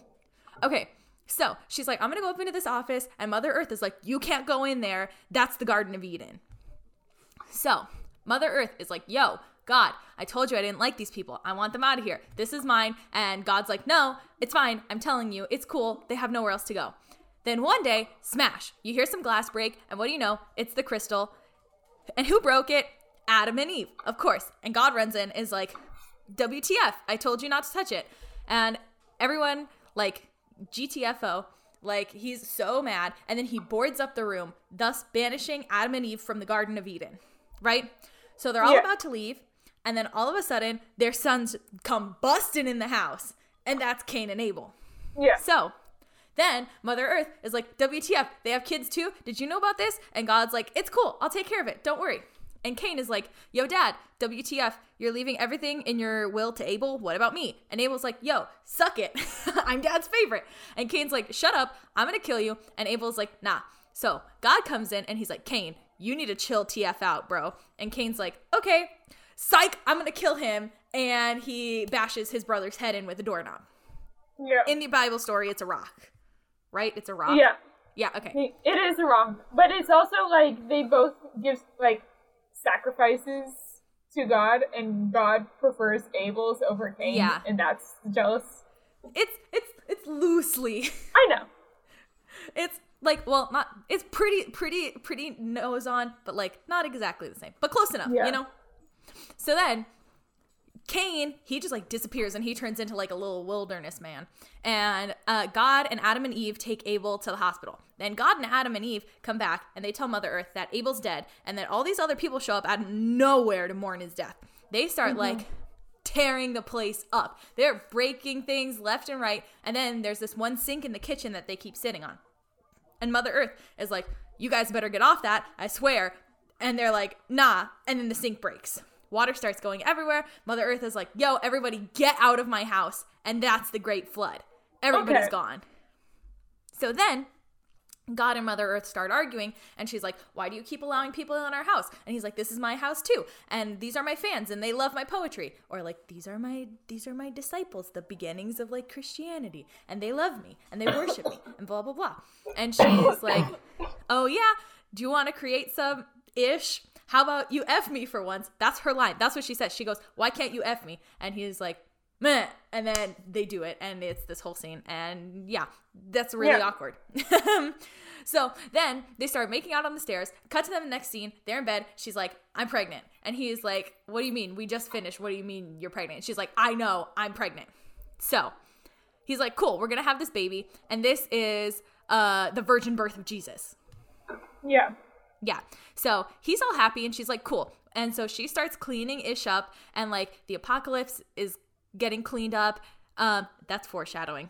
Okay, so she's like, I'm gonna go up into this office, and Mother Earth is like, You can't go in there. That's the Garden of Eden. So Mother Earth is like, Yo, God, I told you I didn't like these people. I want them out of here. This is mine. And God's like, No, it's fine. I'm telling you, it's cool. They have nowhere else to go. Then one day, smash, you hear some glass break, and what do you know? It's the crystal. And who broke it? Adam and Eve, of course. And God runs in, is like, WTF, I told you not to touch it. And everyone, like, GTFO, like, he's so mad. And then he boards up the room, thus banishing Adam and Eve from the Garden of Eden, right? So they're all Yeah. about to leave. And then all of a sudden, their sons come busting in the house. And that's Cain and Abel. Yeah. So then Mother Earth is like, WTF, they have kids too? Did you know about this? And God's like, it's cool. I'll take care of it. Don't worry. And Cain is like, yo, dad, WTF, you're leaving everything in your will to Abel. What about me? And Abel's like, yo, suck it. I'm dad's favorite. And Cain's like, shut up. I'm going to kill you. And Abel's like, nah. So God comes in and he's like, Cain, you need to chill TF out, bro. And Cain's like, okay, psych, I'm to kill him. And he bashes his brother's head in with a doorknob. Yeah. In the Bible story, it's a rock, right? It's a rock. yeah. Yeah. Okay. It is a rock, but it's also like they both give like sacrifices to God, and God prefers Abel's over Cain. Yeah. and that's jealous. It's it's it's loosely. I know. It's like well, not. It's pretty pretty pretty nose on, but like not exactly the same, but close enough. Yeah. You know. So then. Cain, he just like disappears and he turns into like a little wilderness man. And uh, God and Adam and Eve take Abel to the hospital. Then God and Adam and Eve come back and they tell Mother Earth that Abel's dead and that all these other people show up out of nowhere to mourn his death. They start like tearing the place up. They're breaking things left and right. And then there's this one sink in the kitchen that they keep sitting on. And Mother Earth is like, You guys better get off that, I swear. And they're like, Nah. And then the sink breaks. Water starts going everywhere. Mother Earth is like, Yo, everybody get out of my house. And that's the Great Flood. Everybody's Okay. gone. So then God and Mother Earth start arguing, and she's like, Why do you keep allowing people in our house? And he's like, This is my house too. And these are my fans, and they love my poetry. Or like, these are my these are my disciples, the beginnings of like Christianity, and they love me and they worship me, and blah blah blah. And she's like, Oh yeah, do you want to create some ish? How about you F me for once? That's her line. That's what she says. She goes, Why can't you F me? And he's like, Meh. And then they do it, and it's this whole scene. And yeah, that's really Yeah. awkward. so then they start making out on the stairs. Cut to them the next scene. They're in bed. She's like, I'm pregnant. And he's like, What do you mean? We just finished. What do you mean you're pregnant? She's like, I know, I'm pregnant. So he's like, Cool, we're gonna have this baby. And this is uh the virgin birth of Jesus. Yeah. Yeah. So he's all happy and she's like, cool. And so she starts cleaning Ish up and like the apocalypse is getting cleaned up. Um, that's foreshadowing.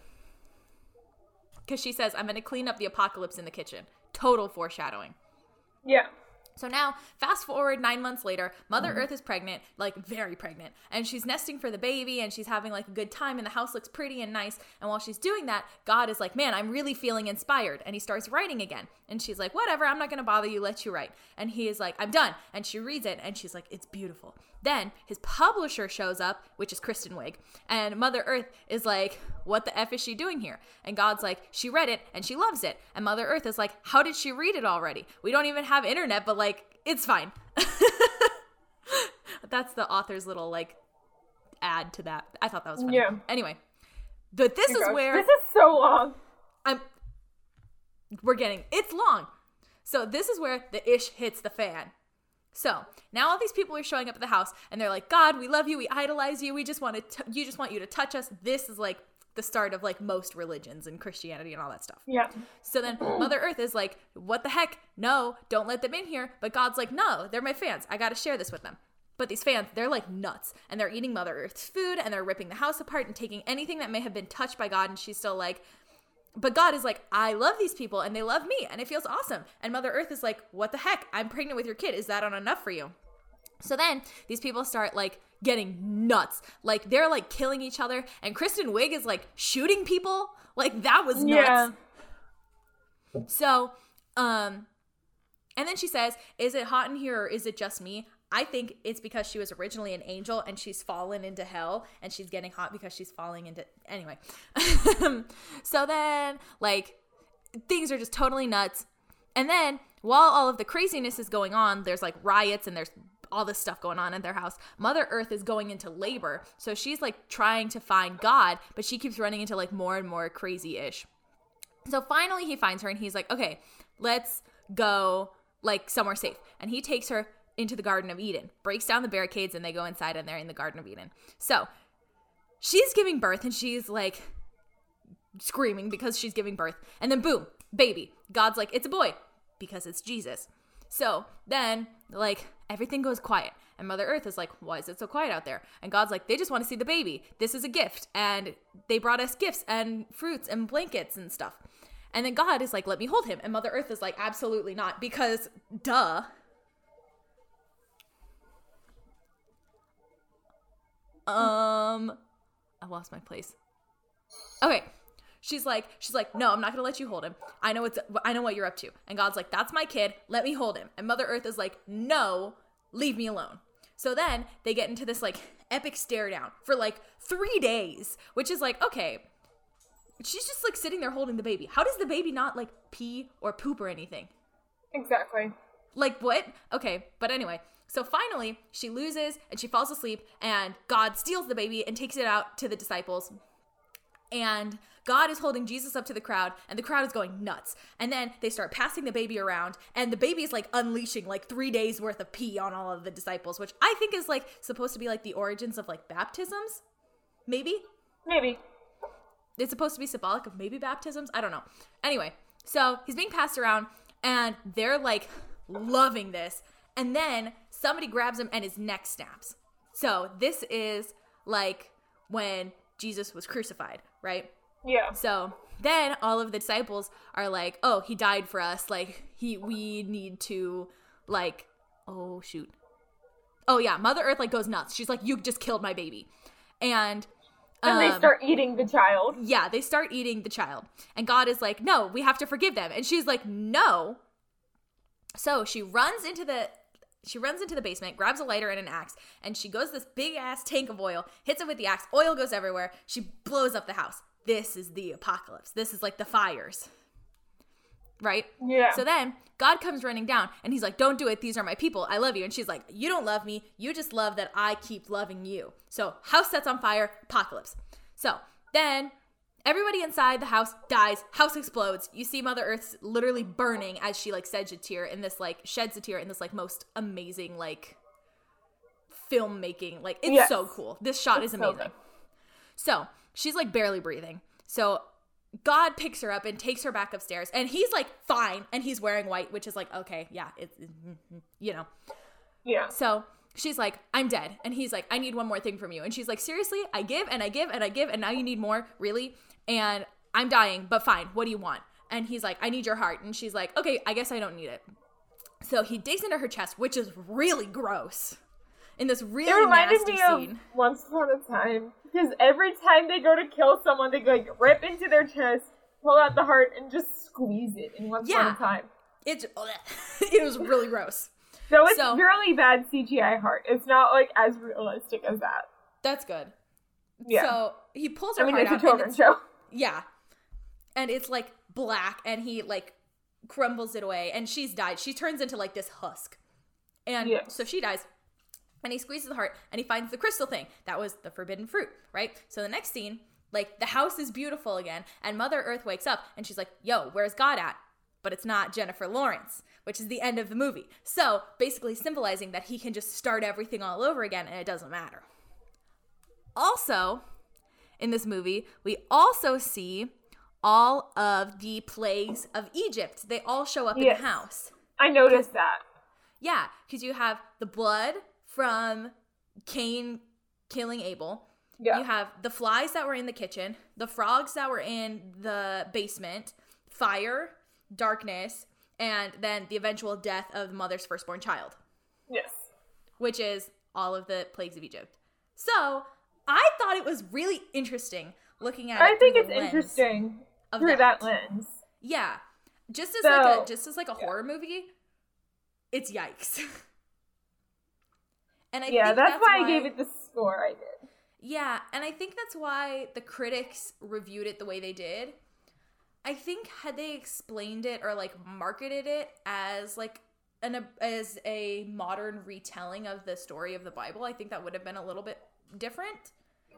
Because she says, I'm going to clean up the apocalypse in the kitchen. Total foreshadowing. Yeah. So now, fast forward nine months later, Mother Earth is pregnant, like very pregnant, and she's nesting for the baby and she's having like a good time, and the house looks pretty and nice. And while she's doing that, God is like, Man, I'm really feeling inspired. And he starts writing again. And she's like, Whatever, I'm not gonna bother you, let you write. And he is like, I'm done. And she reads it and she's like, It's beautiful. Then his publisher shows up, which is Kristen Wiig, and Mother Earth is like, What the F is she doing here? And God's like, She read it and she loves it. And Mother Earth is like, How did she read it already? We don't even have internet, but like, it's fine. That's the author's little like add to that. I thought that was funny. Yeah. Anyway, but this is where This is so long. I'm we're getting it's long. So this is where the ish hits the fan. So now all these people are showing up at the house and they're like, God, we love you, we idolize you, we just want to, t- you just want you to touch us. This is like the start of like most religions and Christianity and all that stuff. Yeah. So then Mother Earth is like, what the heck? No, don't let them in here. But God's like, no, they're my fans. I got to share this with them. But these fans, they're like nuts and they're eating Mother Earth's food and they're ripping the house apart and taking anything that may have been touched by God. And she's still like, but God is like, I love these people and they love me and it feels awesome. And Mother Earth is like, what the heck? I'm pregnant with your kid. Is that not enough for you? So then these people start like getting nuts. Like they're like killing each other. And Kristen Wiig is like shooting people. Like that was nuts. Yeah. So, um, and then she says, Is it hot in here or is it just me? I think it's because she was originally an angel and she's fallen into hell and she's getting hot because she's falling into. Anyway. so then, like, things are just totally nuts. And then, while all of the craziness is going on, there's like riots and there's all this stuff going on in their house. Mother Earth is going into labor. So she's like trying to find God, but she keeps running into like more and more crazy ish. So finally, he finds her and he's like, okay, let's go like somewhere safe. And he takes her into the Garden of Eden, breaks down the barricades, and they go inside and they're in the Garden of Eden. So she's giving birth and she's like screaming because she's giving birth. And then boom, baby. God's like, it's a boy because it's Jesus. So then, like, everything goes quiet. And Mother Earth is like, why is it so quiet out there? And God's like, they just want to see the baby. This is a gift. And they brought us gifts and fruits and blankets and stuff. And then God is like, let me hold him. And Mother Earth is like, absolutely not. Because, duh. Um, I lost my place. Okay. She's like, she's like, no, I'm not gonna let you hold him. I know it's, I know what you're up to. And God's like, that's my kid. Let me hold him. And Mother Earth is like, no, leave me alone. So then they get into this like epic stare down for like three days, which is like, okay, she's just like sitting there holding the baby. How does the baby not like pee or poop or anything? Exactly. Like what? Okay, but anyway, so finally she loses and she falls asleep, and God steals the baby and takes it out to the disciples. And God is holding Jesus up to the crowd, and the crowd is going nuts. And then they start passing the baby around, and the baby is like unleashing like three days worth of pee on all of the disciples, which I think is like supposed to be like the origins of like baptisms. Maybe? Maybe. It's supposed to be symbolic of maybe baptisms. I don't know. Anyway, so he's being passed around, and they're like loving this. And then somebody grabs him, and his neck snaps. So this is like when Jesus was crucified, right? Yeah. So then all of the disciples are like, "Oh, he died for us. Like he we need to like oh shoot. Oh yeah, Mother Earth like goes nuts. She's like, "You just killed my baby." And And they um, start eating the child. yeah, they start eating the child. And God is like, "No, we have to forgive them." And she's like, "No." So she runs into the she runs into the basement, grabs a lighter and an axe, and she goes this big ass tank of oil, hits it with the axe, oil goes everywhere. She blows up the house. This is the apocalypse. This is like the fires. Right? Yeah. So then God comes running down and he's like, Don't do it. These are my people. I love you. And she's like, You don't love me. You just love that I keep loving you. So house sets on fire, apocalypse. So then everybody inside the house dies, house explodes. You see Mother Earth's literally burning as she like sheds a tear in this like sheds a tear in this like most amazing like filmmaking. Like it's Yes. so cool. This shot It's is amazing. good. So she's like barely breathing. So God picks her up and takes her back upstairs, and he's like fine, and he's wearing white, which is like okay, yeah, it's mm-hmm, you know. Yeah. So she's like, I'm dead, and he's like, I need one more thing from you, and she's like, seriously, I give and I give and I give, and now you need more, really, and I'm dying, but fine, what do you want? And he's like, I need your heart, and she's like, okay, I guess I don't need it. So he digs into her chest, which is really gross. In this really It reminded nasty me of scene. Once Upon a Time. Because every time they go to kill someone, they like rip into their chest, pull out the heart, and just squeeze it in Once Upon a Time. It's it was really gross. So it's So- really bad CGI heart. It's not like as realistic as that. That's good. Yeah. So he pulls her I mean, heart it's a out. and children's show. Yeah. And it's like black and he like crumbles it away and she's died. She turns into like this husk. And Yeah. so she dies. And he squeezes the heart and he finds the crystal thing. That was the forbidden fruit, right? So the next scene, like the house is beautiful again and Mother Earth wakes up and she's like, "Yo, where's God at?" but it's not Jennifer Lawrence, which is the end of the movie. So basically, symbolizing that he can just start everything all over again and it doesn't matter. Also, in this movie, we also see all of the plagues of Egypt. They all show up Yes. in the house. I noticed that. Yeah, because you have the blood from Cain killing Abel. Yeah. You have the flies that were in the kitchen, the frogs that were in the basement, fire, darkness, and then the eventual death of the mother's firstborn child, yes. which is all of the plagues of Egypt. So I thought it was really interesting looking at. I it think it's interesting through that. that lens. Yeah, just as like a just as like a horror movie, it's yikes. and I yeah, think that's, that's why, I gave it the score I did. Yeah, and I think that's why the critics reviewed it the way they did. I think had they explained it or like marketed it as like an as a modern retelling of the story of the Bible, I think that would have been a little bit different.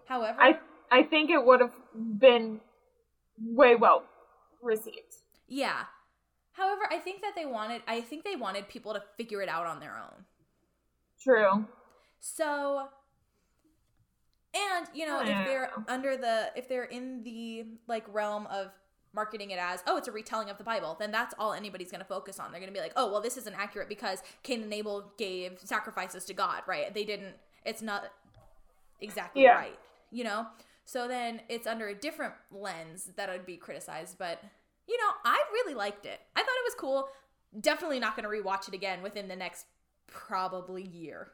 However, I I think it would have been way well received. yeah. However, I think that they wanted I think they wanted people to figure it out on their own. True. So and you know, if they're under the if they're in the like realm of marketing it as, oh, it's a retelling of the Bible, then that's all anybody's going to focus on. They're going to be like, oh, well, this isn't accurate because Cain and Abel gave sacrifices to God, right? They didn't. It's not exactly Yeah. right, you know. So then it's under a different lens that would be criticized, but you know, I really liked it. I thought it was cool. Definitely not going to rewatch it again within the next probably year.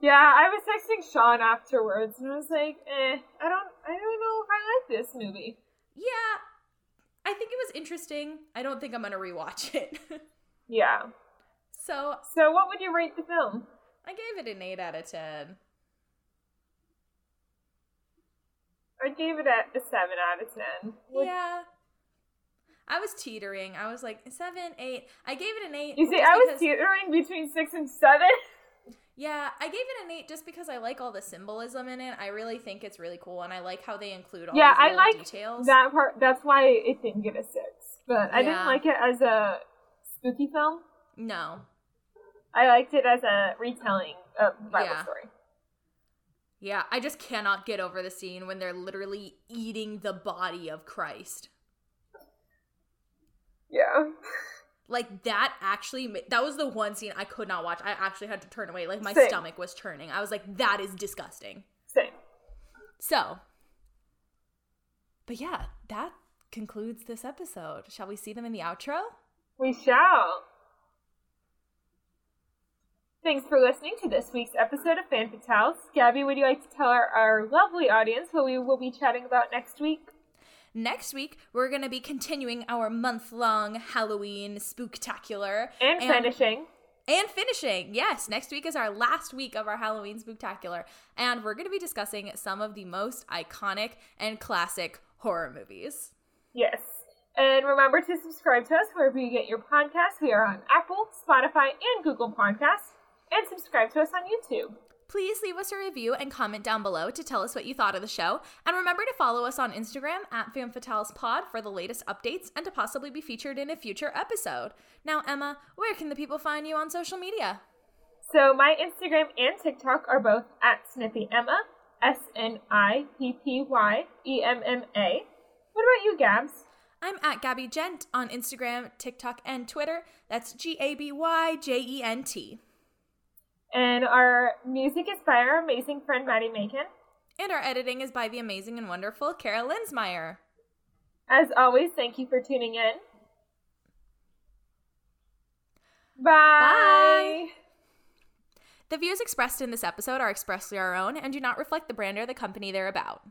Yeah, I was texting Sean afterwards and I was like, eh, I don't I don't know if I like this movie. Yeah, I think it was interesting. I don't think I'm gonna rewatch it. Yeah. so So what would you rate the film? I gave it an eight out of ten. I gave it a, a seven out of ten. Would- Yeah. I was teetering. I was like seven, eight. I gave it an eight. You see, I was because- teetering between six and seven. Yeah, I gave it an eight just because I like all the symbolism in it. I really think it's really cool, and I like how they include all yeah, I like details. that part. That's why it didn't get a six. But I Yeah. didn't like it as a spooky film. No. I liked it as a retelling of Bible Yeah. story. Yeah, I just cannot get over the scene when they're literally eating the body of Christ. Yeah. Like that actually ma- that was the one scene I could not watch. I actually had to turn away. Like my Same. stomach was churning. I was like that is disgusting. Same. So, but yeah, that concludes this episode. Shall we see them in the outro? We shall. Thanks for listening to this week's episode of Fan Fatales. Gabby, would you like to tell our, our lovely audience what we will be chatting about next week? Next week, we're going to be continuing our month long Halloween spooktacular. And, finishing. And finishing. Yes, next week is our last week of our Halloween spooktacular. And we're going to be discussing some of the most iconic and classic horror movies. Yes. And remember to subscribe to us wherever you get your podcasts. We are on Apple, Spotify, and Google Podcasts. And subscribe to us on YouTube. Please leave us a review and comment down below to tell us what you thought of the show. And remember to follow us on Instagram at FanFatalesPod for the latest updates and to possibly be featured in a future episode. Now, Emma, where can the people find you on social media? So my Instagram and TikTok are both at Snippy Emma, S N I P P Y E M M A. What about you, Gabs? I'm at Gaby Jent on Instagram, TikTok, and Twitter. That's G A B Y J E N T. And our music is by our amazing friend Maddie Macon. And our editing is by the amazing and wonderful Kara Linsmeyer. As always, thank you for tuning in. Bye. The views expressed in this episode are expressly our own and do not reflect the brand or the company they're about.